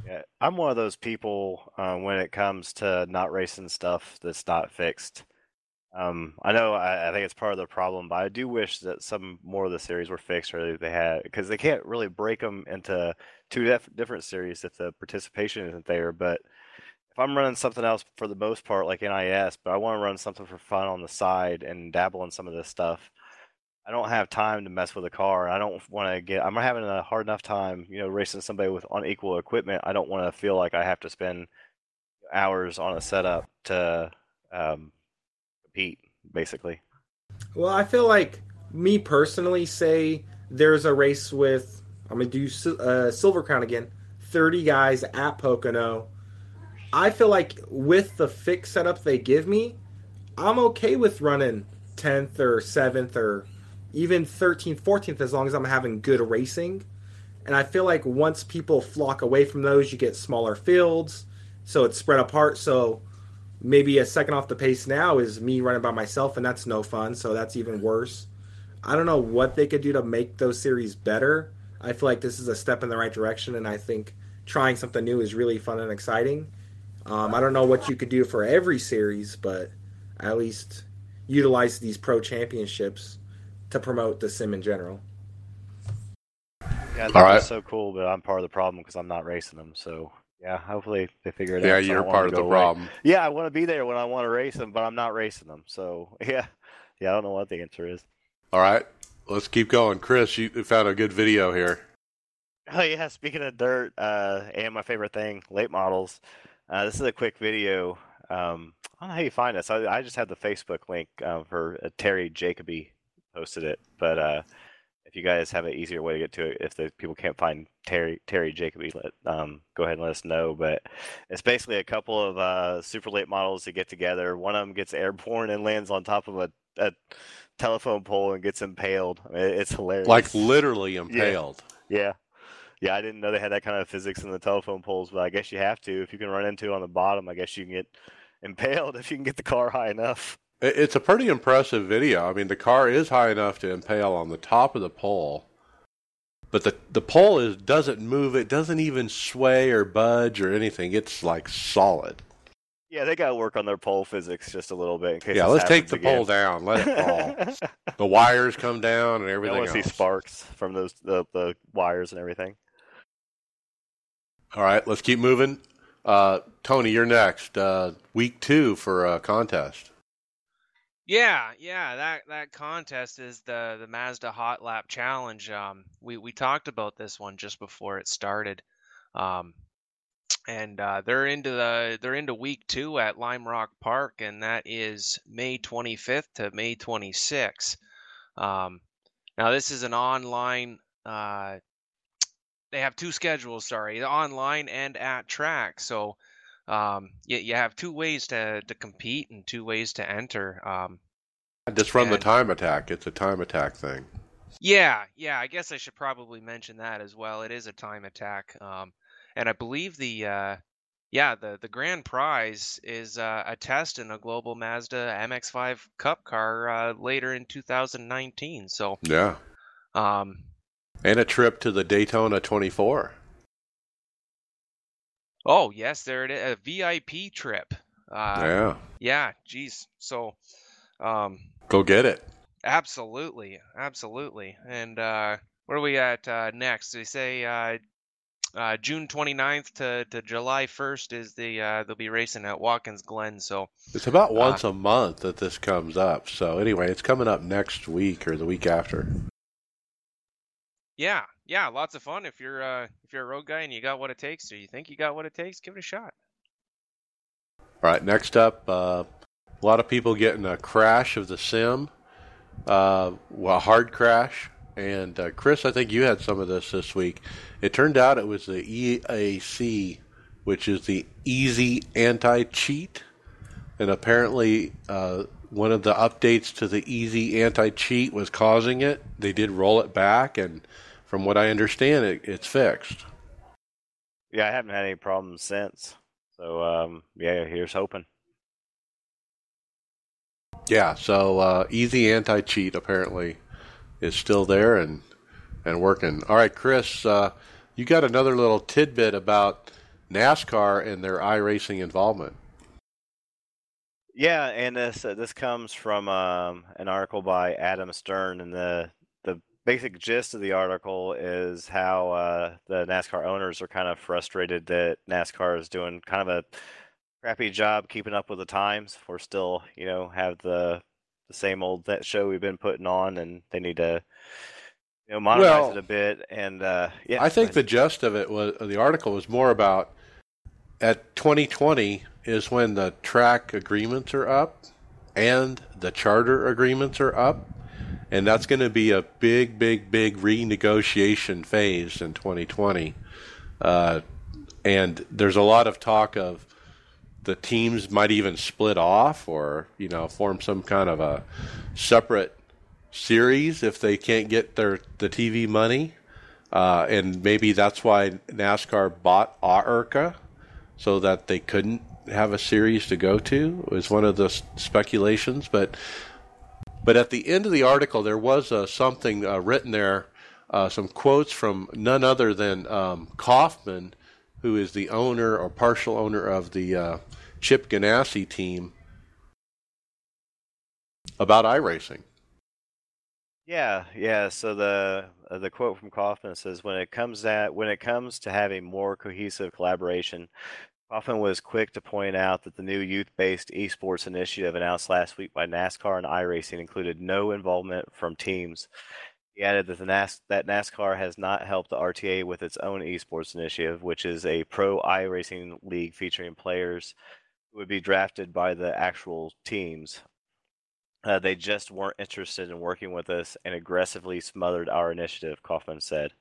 Yeah, I'm one of those people uh, when it comes to not racing stuff that's not fixed. Um, I know I, I think it's part of the problem, but I do wish that some more of the series were fixed or they had because they can't really break them into two dif- different series if the participation isn't there. But if I'm running something else for the most part, like NIS, but I want to run something for fun on the side and dabble in some of this stuff, I don't have time to mess with a car. I don't want to get. I'm having a hard enough time, you know, racing somebody with unequal equipment. I don't want to feel like I have to spend hours on a setup to um, compete, basically. Well, I feel like me personally, say there's a race with I'm gonna do uh, Silver Crown again, 30 guys at Pocono. I feel like with the fixed setup they give me, I'm okay with running 10th or 7th or even 13th, 14th as long as I'm having good racing. And I feel like once people flock away from those, you get smaller fields, so it's spread apart. So maybe a second off the pace now is me running by myself, and that's no fun. So that's even worse. I don't know what they could do to make those series better. I feel like this is a step in the right direction, and I think trying something new is really fun and exciting. Um, I don't know what you could do for every series, but at least utilize these pro championships to promote the sim in general. Yeah, All they're right. so cool, but I'm part of the problem because I'm not racing them. So yeah, hopefully they figure it out. Yeah, out. I you're part of the away. problem. Yeah, I want to be there when I want to race them, but I'm not racing them. So yeah, yeah, I don't know what the answer is. All right, let's keep going. Chris, you found a good video here. Oh yeah, speaking of dirt, uh, and my favorite thing, late models. Uh, this is a quick video. Um, I don't know how you find this. I, I just have the Facebook link um, for uh, Terry Jacoby posted it, but uh, if you guys have an easier way to get to it, if the people can't find Terry Terry Jacoby, let um, go ahead and let us know. But it's basically a couple of uh, super late models that get together. One of them gets airborne and lands on top of a, a telephone pole and gets impaled. I mean, it's hilarious. Like literally impaled. Yeah. Yeah, I didn't know they had that kind of physics in the telephone poles, but I guess you have to. If you can run into it on the bottom, I guess you can get impaled if you can get the car high enough. It- It's a pretty impressive video. I mean, the car is high enough to impale on the top of the pole, but the the pole is doesn't move. It doesn't even sway or budge or anything. It's like solid. Yeah, they got to work on their pole physics just a little bit. In case Yeah, let's take the pole down. Let it fall. the wires come down and I everything want to see sparks from those the, the wires and everything. All right, let's keep moving. Uh, Tony, you're next. Uh, week two for a contest. Yeah, yeah, that that contest is the the Mazda Hot Lap Challenge. Um, we we talked about this one just before it started, um, and uh, they're into the they're into week two at Lime Rock Park, and that is May 25th to May 26th. Um, now this is an online. Uh, they have two schedules. Sorry, online and at track. So um, you, you have two ways to, to compete and two ways to enter. Um, Just run the time attack. It's a time attack thing. yeah, yeah. I guess I should probably mention that as well. It is a time attack, um, and I believe the uh, yeah the the grand prize is uh, a test in a global Mazda MX-5 Cup car uh, later in 2019. So Yeah. um, And a trip to the Daytona 24. Oh yes, there it is, a VIP trip. Uh, yeah. yeah, geez. So um, Go get it. Absolutely, absolutely. And uh, where are we at uh, next? They say uh, uh, June 29th to, to July 1st is the uh, they'll be racing at Watkins Glen. So It's about once a month that this comes up. So anyway, it's coming up next week or the week after. yeah, yeah, lots of fun. If you're uh, if you're a road guy and you got what it takes, or you think you got what it takes, give it a shot. All right, next up, uh, a lot of people getting a crash of the sim, uh, well, a hard crash. And uh, Chris, I think you had some of this this week. It turned out it was the EAC, which is the Easy Anti Cheat. And apparently, uh, one of the updates to the Easy Anti Cheat was causing it. They did roll it back, and from what I understand, it, it's fixed. Yeah, I haven't had any problems since. So um, yeah, here's hoping. Yeah, so uh, easy anti cheat apparently is still there and and working. All right, Chris, uh, you got another little tidbit about NASCAR and their iRacing involvement. Yeah, and this uh, this comes from um, an article by Adam Stern, the the basic gist of the article is how uh, the NASCAR owners are kind of frustrated that NASCAR is doing kind of a crappy job keeping up with the times. We're still, you know, have the the same old that show we've been putting on, and they need to, you know, modernize Well, it a bit. And uh, yeah, I think the gist of it was the article was more about at 2020 is when the track agreements are up and the charter agreements are up, and that's going to be a big, big, big renegotiation phase in 2020. Uh, and there's a lot of talk of the teams might even split off or you know form some kind of a separate series if they can't get their the TV money. Uh, and maybe that's why NASCAR bought ARCA so that they couldn't have a series to go to. Was one of the speculations, but but at the end of the article there was uh, something uh, written there, uh, some quotes from none other than um, Kauffman, who is the owner or partial owner of the uh, Chip Ganassi team, about iRacing. Yeah, yeah. So the uh, the quote from Kauffman says, "When it comes at when it comes to having more cohesive collaboration, Kauffman was quick to point out that the new youth-based esports initiative announced last week by NASCAR and iRacing included no involvement from teams." He added that NAS- that NASCAR has not helped the RTA with its own esports initiative, which is a pro iRacing league featuring players who would be drafted by the actual teams. Uh, they just weren't interested in working with us and aggressively smothered our initiative, Kaufman said.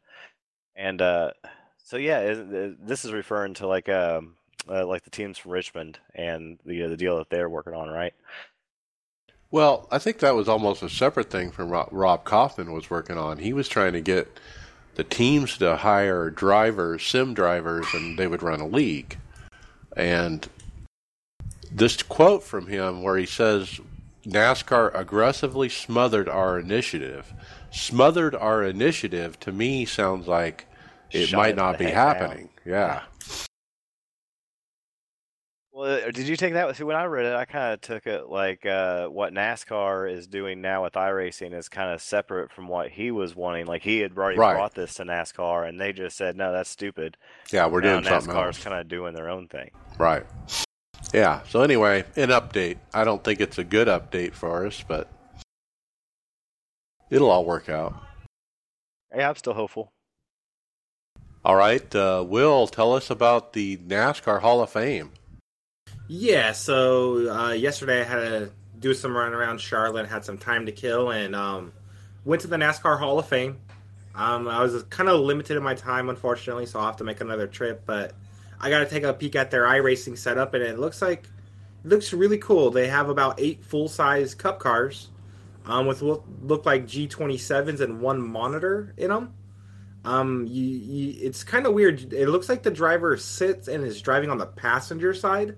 And uh, so, yeah, is- is- this is referring to like um, uh, like the teams from Richmond and the the deal that they're working on, right? Well, I think that was almost a separate thing from Rob, Rob Kauffman was working on. He was trying to get the teams to hire drivers, sim drivers, and they would run a league. And this quote from him where he says NASCAR aggressively smothered our initiative. Smothered our initiative to me sounds like it Shut might it not be heck down. happening. Yeah. Well, did you take that? See, when I read it, I kind of took it like uh, what NASCAR is doing now with iRacing is kind of separate from what he was wanting. Like he had already Right. brought this to NASCAR, and they just said, "No, that's stupid." Yeah, we're now doing something NASCAR's else. kind of doing their own thing. Right. Yeah. So anyway, an update. I don't think it's a good update for us, but it'll all work out. Yeah, I'm still hopeful. All right. Uh, Will, tell us about the NASCAR Hall of Fame. Yeah, so uh, yesterday I had to do some run around Charlotte, had some time to kill, and um, went to the NASCAR Hall of Fame. Um, I was kind of limited in my time, unfortunately, so I'll have to make another trip. But I got to take a peek at their iRacing setup, and it looks like it looks really cool. They have about eight full size Cup cars, um, with what look like G27s and one monitor in them. Um, you, you, it's kind of weird. It looks like the driver sits and is driving on the passenger side.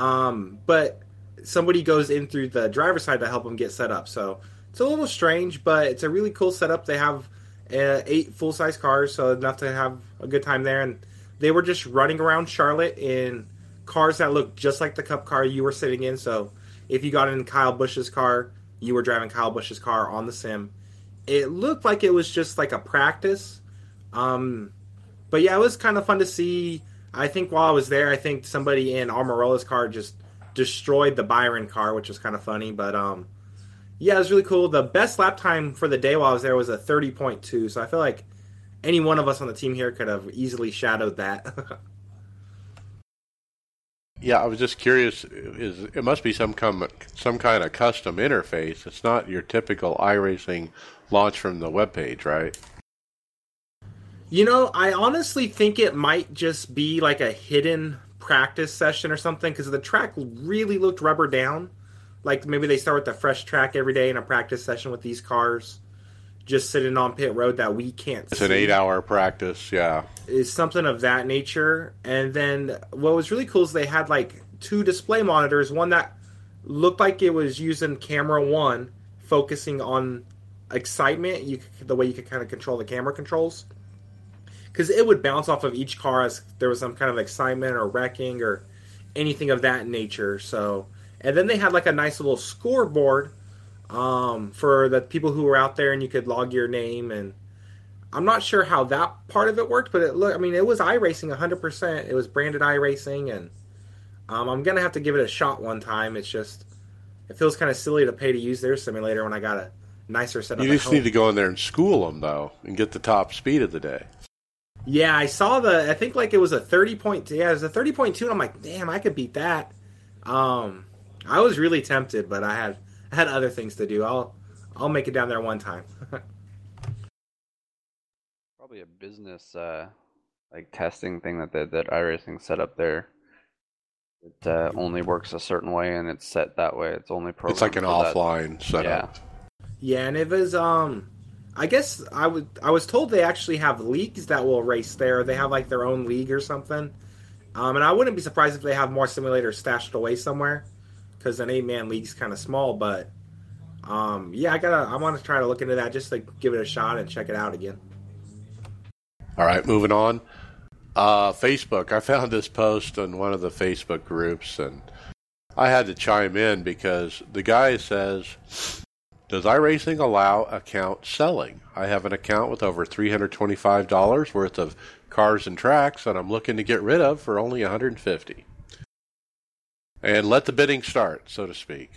Um, but somebody goes in through the driver's side to help them get set up. So it's a little strange, but it's a really cool setup. They have uh, eight full size cars, so enough to have a good time there. And they were just running around Charlotte in cars that looked just like the Cup car you were sitting in. So if you got in Kyle Busch's car, you were driving Kyle Busch's car on the sim. It looked like it was just like a practice. Um, but yeah, it was kind of fun to see. I think while I was there, I think somebody in Almirola's car just destroyed the Byron car, which was kind of funny. But um, yeah, it was really cool. The best lap time for the day while I was there was a thirty point two. So I feel like any one of us on the team here could have easily shadowed that. Yeah, I was just curious. Is it must be some com- some kind of custom interface? It's not your typical iRacing launch from the webpage, right? You know, I honestly think it might just be like a hidden practice session or something because the track really looked rubber down. Like maybe they start with a fresh track every day in a practice session with these cars, just sitting on pit road that we can't. It's see. an eight-hour practice. Yeah. Is something of that nature. And then what was really cool is they had like two display monitors. One that looked like it was using camera one, focusing on excitement. You the way you could kind of control the camera controls because it would bounce off of each car as there was some kind of excitement or wrecking or anything of that nature. So, and then they had like a nice little scoreboard um, for the people who were out there, and you could log your name. And I'm not sure how that part of it worked, but it look. I mean, it was iRacing 100. percent It was branded iRacing, and um, I'm gonna have to give it a shot one time. It's just it feels kind of silly to pay to use their simulator when I got a nicer setup. You just need to go in there and school them though, and get the top speed of the day. Yeah, I saw the. I think like it was a thirty point. Yeah, it was a thirty point two. And I'm like, damn, I could beat that. Um, I was really tempted, but I had I had other things to do. I'll I'll make it down there one time. Probably a business uh, like testing thing that that, that iRacing set up there. It uh, only works a certain way and it's set that way. It's only programmed. It's like an for that. offline setup. yeah, and it was um. I guess I would. I was told they actually have leagues that will race there. They have like their own league or something. Um, and I wouldn't be surprised if they have more simulators stashed away somewhere, because an eight man league's kind of small. But um, yeah, I gotta. I want to try to look into that just to give it a shot and check it out again. All right, moving on. Uh, Facebook. I found this post on one of the Facebook groups, and I had to chime in because the guy says, "Does iRacing allow account selling? I have an account with over three hundred twenty-five dollars worth of cars and tracks that I'm looking to get rid of for only one hundred and fifty. And let the bidding start, so to speak.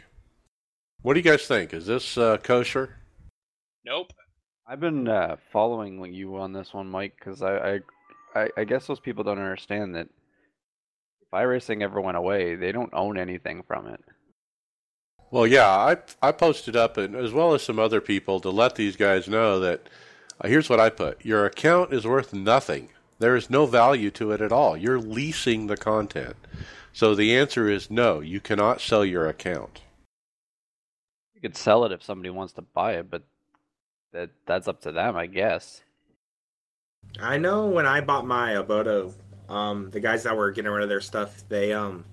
What do you guys think? Is this uh, kosher? Nope. I've been uh, following you on this one, Mike, because I, I, I, I guess those people don't understand that if iRacing ever went away, they don't own anything from it. Well, yeah, I I posted up and as well as some other people to let these guys know that uh, here's what I put: your account is worth nothing. There is no value to it at all. You're leasing the content. So the answer is no. You cannot sell your account. You could sell it if somebody wants to buy it, but that that's up to them, I guess. I know when I bought my Obutto, um, the guys that were getting rid of their stuff, they um,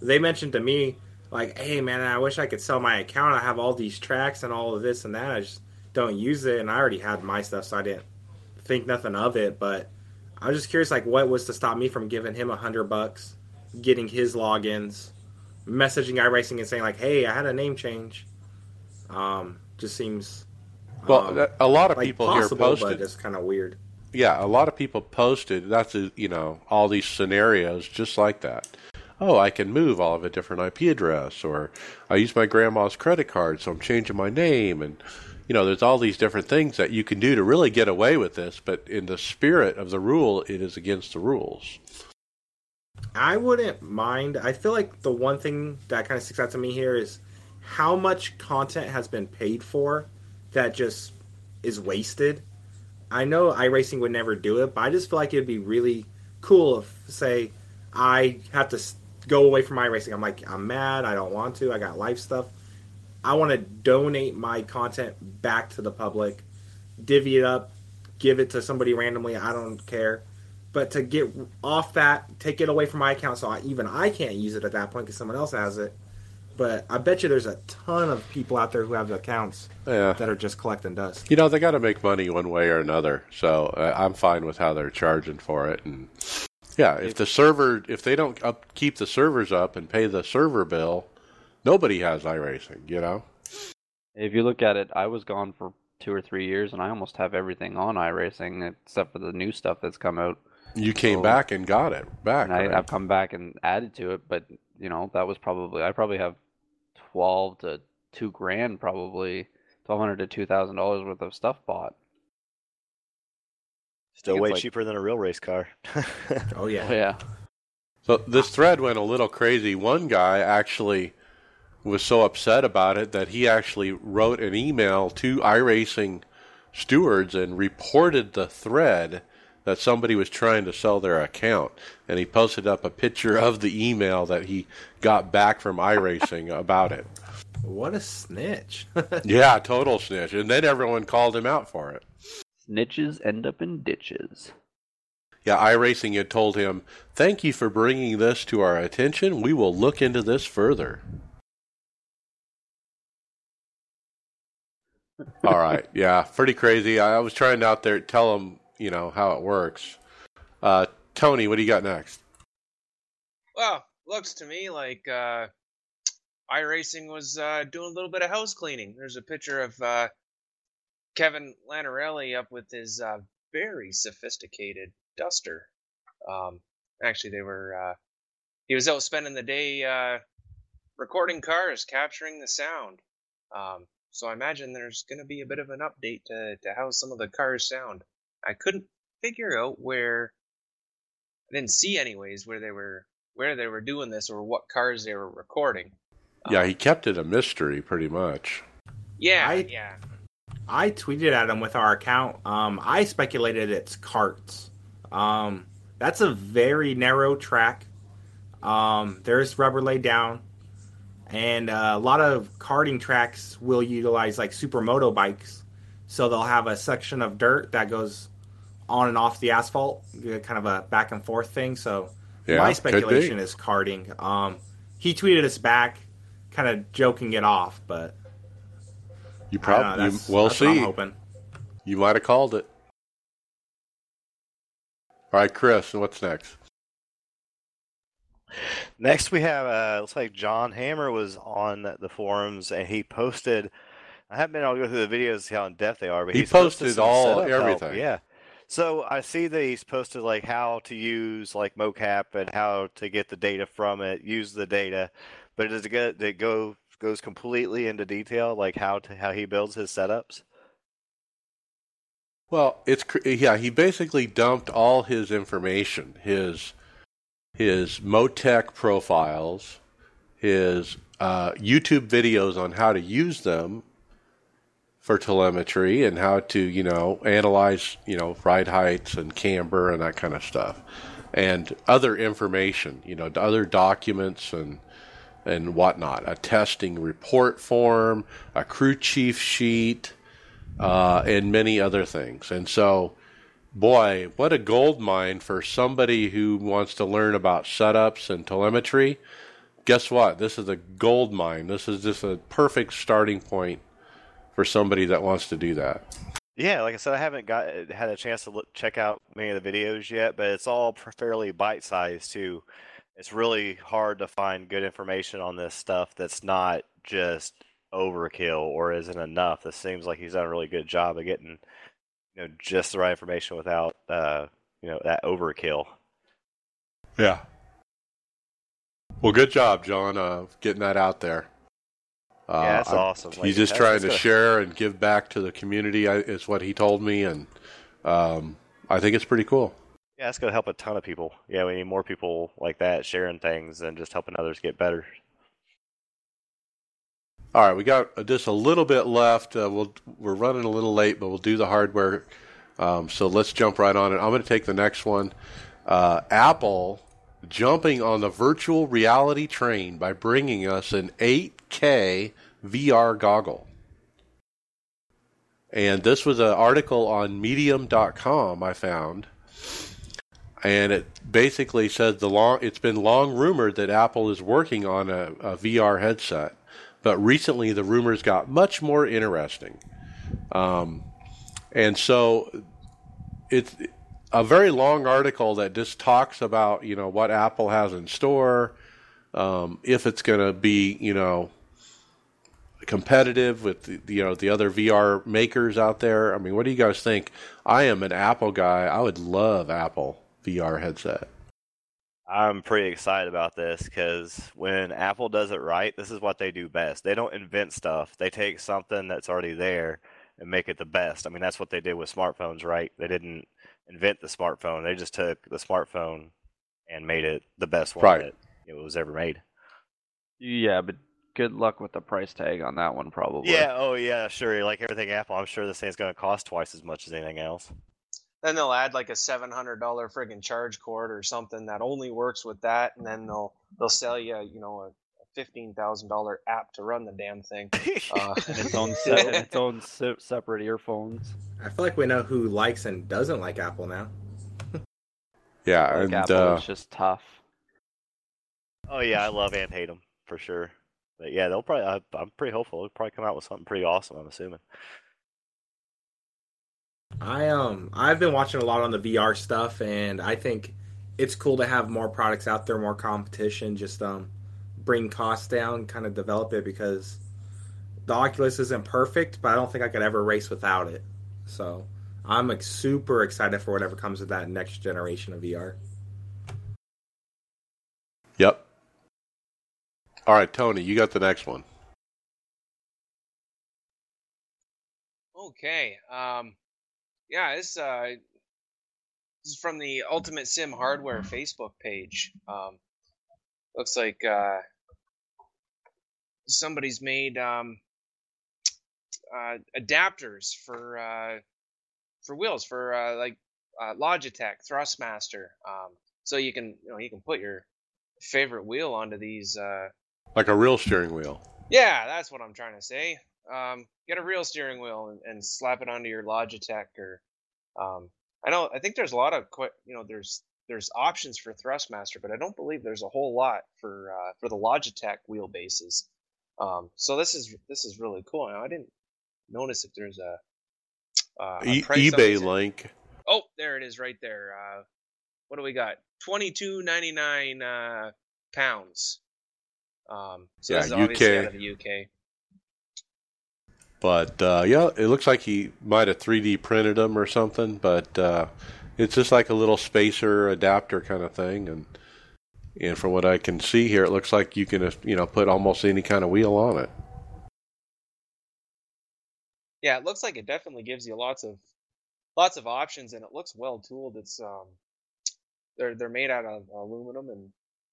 they mentioned to me like, "Hey man, I wish I could sell my account. I have all these tracks and all of this and that. I just don't use it, and I already had my stuff, so I didn't think nothing of it. But I was just curious, like, what was to stop me from giving him a hundred bucks getting his logins, messaging iRacing and saying like, "Hey, I had a name change." Um, just seems Well, um, a lot of like people possible, here but posted. it's kind of weird. Yeah, a lot of people posted. That's a, you know all these scenarios just like that. Oh, I can move. I'll have a different IP address, or I use my grandma's credit card, so I'm changing my name, and you know, there's all these different things that you can do to really get away with this. But in the spirit of the rule, it is against the rules. I wouldn't mind. I feel like the one thing that kind of sticks out to me here is how much content has been paid for that just is wasted. I know iRacing would never do it, but I just feel like it'd be really cool if, say, I have to go away from iRacing. I'm like, I'm mad. I don't want to. I got life stuff. I want to donate my content back to the public, divvy it up, give it to somebody randomly. I don't care. But to get off that, take it away from my account, so I, even I can't use it at that point because someone else has it. But I bet you there's a ton of people out there who have accounts Yeah, that are just collecting dust. you know they got to make money one way or another. So uh, I'm fine with how they're charging for it. And yeah, if the server, if they don't up, keep the servers up and pay the server bill, nobody has iRacing. You know. If you look at it, I was gone for two or three years, and I almost have everything on iRacing except for the new stuff that's come out. You came So- back and got it back. And I, right? I've come back and added to it, but you know that was probably I probably have twelve to two grand, probably twelve hundred to two thousand dollars worth of stuff bought. Still way like- cheaper than a real race car. Oh yeah. Oh yeah, So this thread went a little crazy. One guy actually was so upset about it that he actually wrote an email to iRacing stewards and reported the thread that somebody was trying to sell their account. And he posted up a picture of the email that he got back from iRacing about it. What a snitch. Yeah, total snitch. And then everyone called him out for it. Snitches end up in ditches. Yeah, iRacing had told him, Thank you for bringing this to our attention. We will look into this further. All right. Yeah, pretty crazy. I was trying to out there tell him, you know, how it works. Uh, Tony, what do you got next? Well, looks to me like uh, iRacing was uh, doing a little bit of house cleaning. There's a picture of uh, Kevin Iannarelli up with his uh, very sophisticated duster. Um, actually, they were. Uh, he was out spending the day uh, recording cars, capturing the sound. Um, so I imagine there's going to be a bit of an update to, to how some of the cars sound. I couldn't figure out where. I didn't see anyways where they were where they were doing this or what cars they were recording. Yeah, Um, he kept it a mystery pretty much. yeah, I- yeah. I tweeted at him with our account. Um, I speculated it's carts. Um, that's a very narrow track. Um, there's rubber laid down, and uh, a lot of karting tracks will utilize like supermoto bikes. So they'll have a section of dirt that goes on and off the asphalt, uh, kind of a back and forth thing. So Yeah, my speculation is karting. Um, he tweeted us back, kind of joking it off, but You I don't know, probably that's- we'll what I'm see. hoping. You might have called it. All right, Chris, what's next? Next, we have uh, looks like John Hammer was on the forums and he posted. I haven't been able to go through the videos to see how in depth they are, but He he's posted posted all- setup help, everything. Yeah. So I see that he's posted like how to use like Motec and how to get the data from it, use the data, but does it go? It go goes completely into detail, like how to how he builds his setups. Well, it's yeah. He basically dumped all his information, his his Motec profiles, his uh, YouTube videos on how to use them for telemetry and how to you know analyze you know ride heights and camber and that kind of stuff, and other information, you know, other documents and and whatnot. A testing report form, a crew chief sheet uh, and many other things. And so, boy, what a gold mine for somebody who wants to learn about setups and telemetry. Guess what? This is a gold mine. This is just a perfect starting point for somebody that wants to do that. Yeah, like I said, I haven't got had a chance to look, check out many of the videos yet, but it's all fairly bite sized too. It's really hard to find good information on this stuff that's not just overkill or isn't enough. This seems like he's done a really good job of getting you know just the right information without uh, you know that overkill. Yeah. Well, good job, John, uh, getting that out there. Uh, yeah, that's I'm- awesome. Like, He's just trying to share and give back to the community. I, is what he told me, and um, I think it's pretty cool. Yeah, it's gonna help a ton of people. Yeah, we need more people like that sharing things and just helping others get better. All right, we got just a little bit left. Uh, we'll we're running a little late, but we'll do the hardware. Um, so let's jump right on it. I'm going to take the next one. Uh, Apple jumping on the virtual reality train by bringing us an 8K VR goggle. And this was an article on Medium.com I found, and it basically says the long. It's been long rumored that Apple is working on a, a VR headset but recently the rumors got much more interesting. Um, and so it's a very long article that just talks about, you know, what Apple has in store, um, if it's going to be, you know, competitive with the, you know the other VR makers out there. I mean, what do you guys think? I am an Apple guy. I would love Apple VR headset. I'm pretty excited about this because when Apple does it right, this is what they do best. They don't invent stuff. They take something that's already there and make it the best. I mean, that's what they did with smartphones, right? They didn't invent the smartphone. They just took the smartphone and made it the best one Right. that it was ever made. Yeah, but good luck with the price tag on that one, probably. Yeah, oh yeah, sure. Like everything Apple, I'm sure this thing's going to cost twice as much as anything else. Then they'll add like a seven hundred dollar friggin' charge cord or something that only works with that, and then they'll they'll sell you you know a fifteen thousand dollar app to run the damn thing. Uh, its own se- its own se- separate earphones. I feel like we know who likes and doesn't like Apple now. Yeah, Like and Apple, uh, it's just tough. oh yeah, I love and hate them for sure. But yeah, they'll probably. I, I'm pretty hopeful they'll probably come out with something pretty awesome. I'm assuming. I um I've been watching a lot on the VR stuff, and I think it's cool to have more products out there, more competition. Just um bring costs down, kind of develop it because the Oculus isn't perfect, but I don't think I could ever race without it. So I'm like, super excited for whatever comes with that next generation of VR. yep. All right, Tony, you got the next one. Okay. Um, yeah, this uh, this is from the Ultimate Sim Hardware Facebook page. Um, looks like uh, somebody's made um, uh, adapters for uh, for wheels for uh, like uh, Logitech Thrustmaster. Um, so you can you know you can put your favorite wheel onto these. Uh, Like a real steering wheel. yeah, that's what I'm trying to say. Um, get a real steering wheel and, and slap it onto your Logitech or um, I know I think there's a lot of you know there's there's options for Thrustmaster, but I don't believe there's a whole lot for uh, for the Logitech wheelbases. Um, so this is this is really cool. Now I didn't notice if there's a, uh, a E- price on eBay link. Oh, there it is right there. Uh, what do we got? Twenty two ninety nine uh, pounds. Um, so Yeah, this is obviously UK. out of the UK. But uh, yeah, it looks like he might have 3D printed them or something. But uh, it's just like a little spacer adapter kind of thing, and and from what I can see here, it looks like you can uh, you know put almost any kind of wheel on it. Yeah, it looks like it definitely gives you lots of lots of options, and it looks well tooled. It's um, they're they're made out of aluminum, and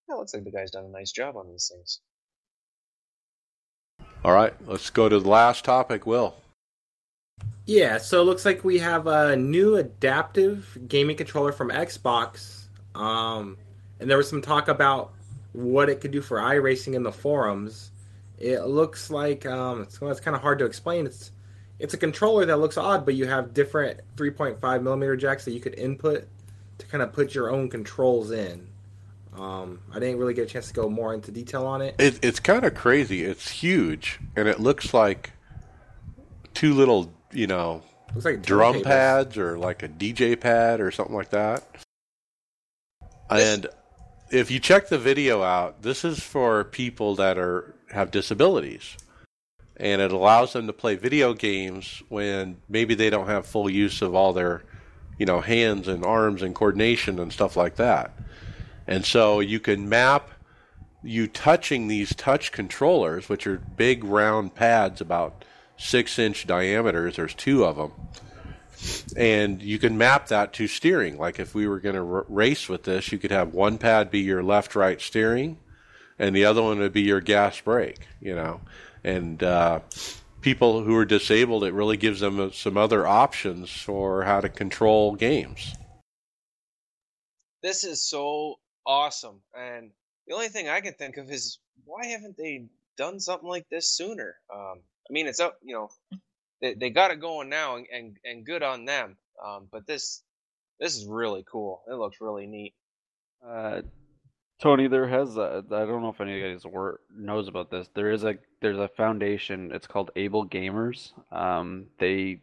it looks like the guy's done a nice job on these things. All right, let's go to the last topic. Will Yeah, so it looks like we have a new adaptive gaming controller from Xbox. Um, and there was some talk about what it could do for iRacing in the forums. It looks like um, it's, well, it's kind of hard to explain. It's it's a controller that looks odd, but you have different 3.5 millimeter jacks that you could input to kind of put your own controls in. Um, I didn't really get a chance to go more into detail on it. it, it's kind of crazy. It's huge, and it looks like two little you know looks like drum turntables. pads or like a DJ pad or something like that. And if you check the video out, this is for people that are have disabilities, and it allows them to play video games when maybe they don't have full use of all their, you know, hands and arms and coordination and stuff like that. And so you can map you touching these touch controllers, which are big round pads about six inch diameters. There's two of them. And you can map that to steering. Like if we were going to r- race with this, you could have one pad be your left right steering, and the other one would be your gas brake, you know. And uh, people who are disabled, it really gives them some other options for how to control games. This is so awesome. And the only thing I can think of is why haven't they done something like this sooner? Um, I mean, it's up, you know, they, they got it going now, and, and, and good on them. Um, but this this is really cool. It looks really neat. Uh, Tony, there has a, I don't know if any of you guys were, knows about this. There is a there's a foundation. It's called Able Gamers. Um, they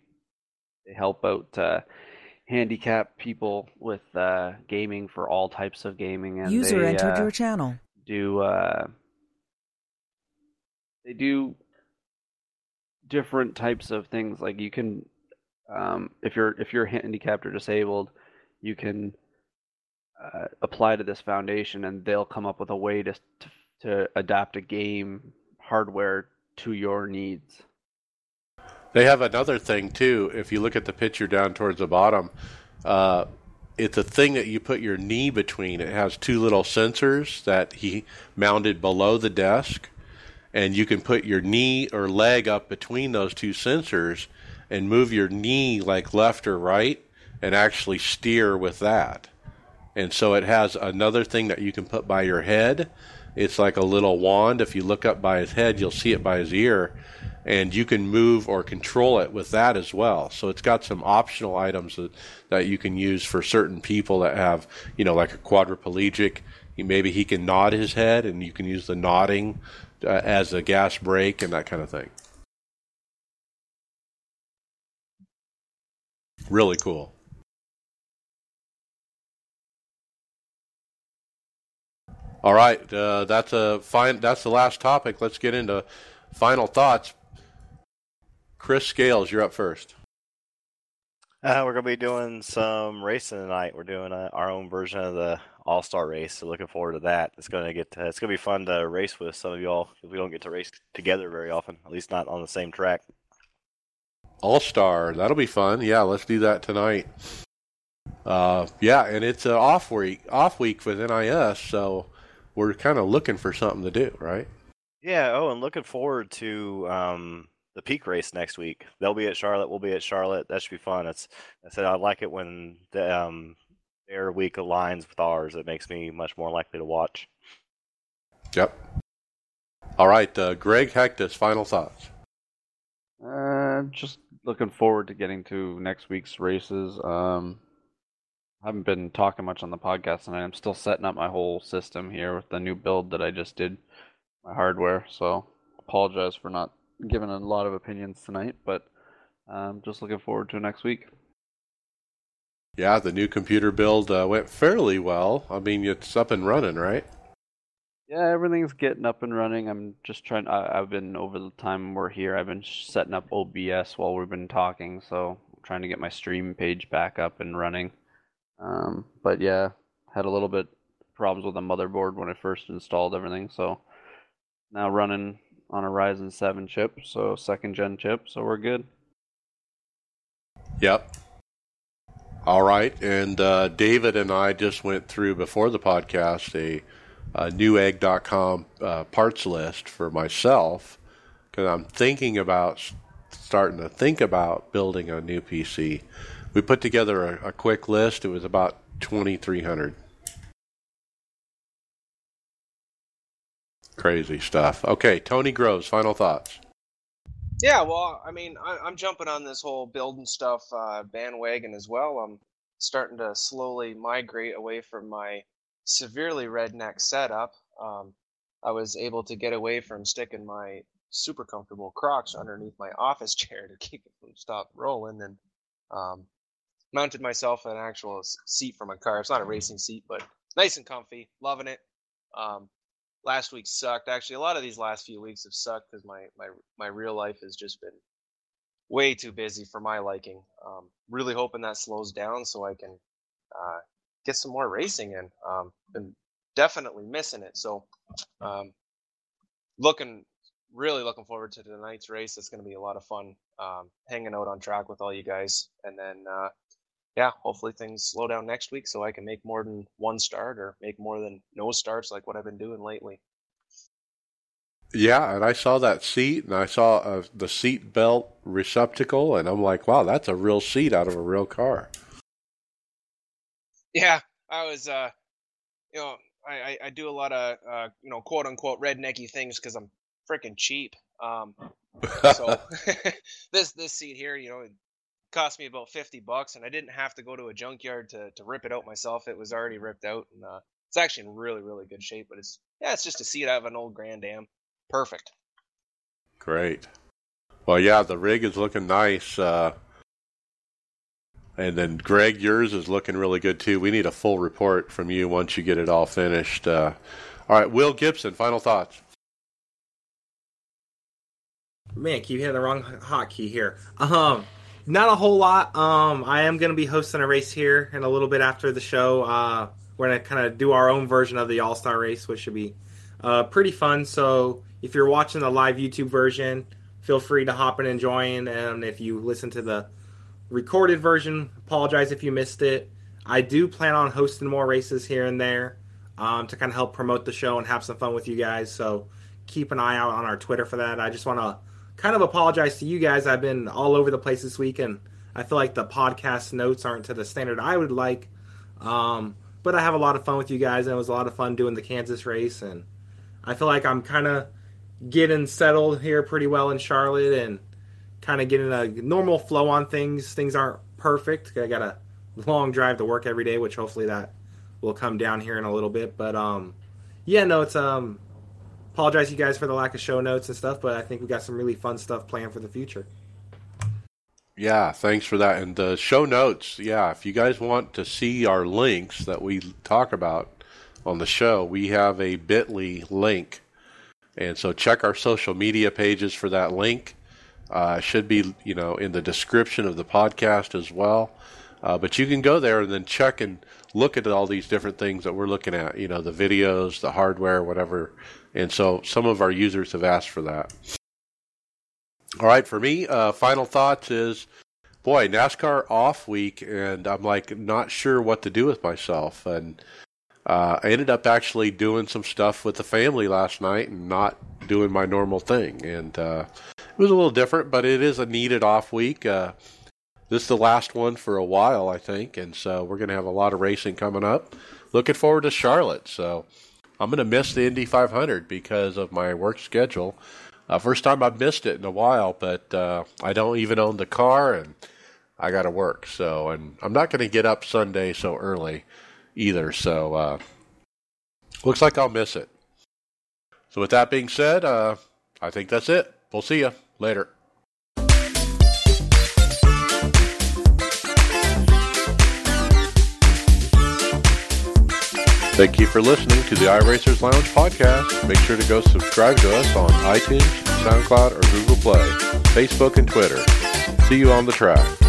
they help out uh, handicapped people with uh, gaming for all types of gaming, and User they entered uh, your channel. do uh, they do different types of things. Like you can, um, if you're if you're handicapped or disabled, you can uh, apply to this foundation, and they'll come up with a way to to, to adapt a game hardware to your needs. They have another thing too. If you look at the picture down towards the bottom, uh, it's a thing that you put your knee between. It has two little sensors that he mounted below the desk, and you can put your knee or leg up between those two sensors and move your knee like left or right, and actually steer with that. And so it has another thing that you can put by your head. It's like a little wand. If you look up by his head, you'll see it by his ear and you can move or control it with that as well. So it's got some optional items that, that you can use for certain people that have, you know, like a quadriplegic. Maybe he can nod his head, and you can use the nodding uh, as a gas brake and that kind of thing. Really cool. All right, uh, that's a fine. That's the last topic. Let's get into final thoughts. Chris Scales, you're up first. Uh, we're gonna be doing some racing tonight. We're doing uh our own version of the All Star race, so looking forward to that. It's gonna get to, it's gonna be fun to race with some of y'all because we don't get to race together very often, at least not on the same track. All Star, that'll be fun. Yeah, let's do that tonight. Uh, yeah, and it's an off week, off week with NIS, so we're kind of looking for something to do, right? Yeah. Oh, and looking forward to um, the peak race next week. They'll be at Charlotte. We'll be at Charlotte. That should be fun. It's I said I like it when the, um, their week aligns with ours. It makes me much more likely to watch. Yep. All right, uh, Greg Hectus, final thoughts. Uh, just looking forward to getting to next week's races. Um, I haven't been talking much on the podcast tonight. I'm still setting up my whole system here with the new build that I just did, my hardware. So apologize for not giving a lot of opinions tonight, but I'm just looking forward to next week. Yeah, the new computer build uh, went fairly well. I mean, it's up and running, right? Yeah, everything's getting up and running. I'm just trying. I, I've been over the time we're here. I've been setting up OBS while we've been talking, so I'm trying to get my stream page back up and running. Um, but yeah, had a little bit problems with the motherboard when I first installed everything, so now running on a Ryzen 7 chip, so second gen chip, so we're good. Yep. All right, and uh, David and I just went through before the podcast a, a newegg.com uh, parts list for myself because I'm thinking about starting to think about building a new PC. We put together a, a quick list. It was about 2,300. Crazy stuff. Okay, Tony Groves, final thoughts. Yeah, well, I mean, I, I'm jumping on this whole building stuff uh, bandwagon as well. I'm starting to slowly migrate away from my severely redneck setup. Um, I was able to get away from sticking my super comfortable Crocs underneath my office chair to keep it from stop rolling, and um, mounted myself an actual seat for my car. It's not a racing seat, but nice and comfy, loving it. Um, last week sucked. Actually, a lot of these last few weeks have sucked because my my my real life has just been way too busy for my liking. Um, really hoping that slows down so I can uh, get some more racing in. Um, been definitely missing it. So, um, looking really looking forward to tonight's race. It's going to be a lot of fun um, hanging out on track with all you guys, and then uh, yeah, hopefully things slow down next week so I can make more than one start or make more than no starts like what I've been doing lately. Yeah, and I saw that seat, and I saw uh, the seat belt receptacle, and I'm like, wow, that's a real seat out of a real car. Yeah, I was, uh, you know, I, I, do a lot of, uh, you know, quote unquote rednecky things because I'm freaking cheap. Um, so this this seat here, you know, cost me about fifty bucks, and I didn't have to go to a junkyard to to rip it out myself. It was already ripped out, and uh, it's actually in really really good shape. But it's yeah, it's just a seat out of an old Grand Am. Perfect. Great. Well, yeah, the rig is looking nice. Uh, and then Greg, yours is looking really good too. We need a full report from you once you get it all finished. Uh, all right, Will Gibson, final thoughts. Man, keep hitting the wrong hotkey here. Um, not a whole lot. Um, I am going to be hosting a race here in a little bit after the show. Uh, we're going to kind of do our own version of the All Star race, which should be uh, pretty fun. So if you're watching the live YouTube version, feel free to hop in and join. And if you listen to the recorded version, apologize if you missed it. I do plan on hosting more races here and there um, to kind of help promote the show and have some fun with you guys. So keep an eye out on our Twitter for that. I just want to kind of apologize to you guys. I've been all over the place this week, and I feel like the podcast notes aren't to the standard I would like. Um, but I have a lot of fun with you guys, and it was a lot of fun doing the Kansas race, and I feel like I'm kind of getting settled here pretty well in Charlotte and kind of getting a normal flow on things. Things aren't perfect. I got a long drive to work every day, which hopefully that will come down here in a little bit. But um, yeah, no, it's um, apologize you guys for the lack of show notes and stuff, but I think we got some really fun stuff planned for the future. Yeah, thanks for that. And the show notes, yeah, if you guys want to see our links that we talk about on the show, we have a bit.ly link and so check our social media pages for that link. Uh, should be you know in the description of the podcast as well. Uh, but you can go there and then check and look at all these different things that we're looking at. You know the videos, the hardware, whatever. And so some of our users have asked for that. All right, for me, uh, final thoughts is, boy, NASCAR off week, and I'm like not sure what to do with myself and uh, I ended up actually doing some stuff with the family last night and not doing my normal thing. And uh, it was a little different, but it is a needed off week. Uh, this is the last one for a while, I think. And so we're going to have a lot of racing coming up. Looking forward to Charlotte. So I'm going to miss the Indy 500 because of my work schedule. Uh, first time I've missed it in a while, but uh, I don't even own the car and I got to work. So, and I'm not going to get up Sunday so early either. So uh, looks like I'll miss it. So with that being said, uh, I think that's it. We'll see you later. Thank you for listening to the iRacers Lounge podcast. Make sure to go subscribe to us on iTunes, SoundCloud, or Google Play, Facebook, and Twitter. See you on the track.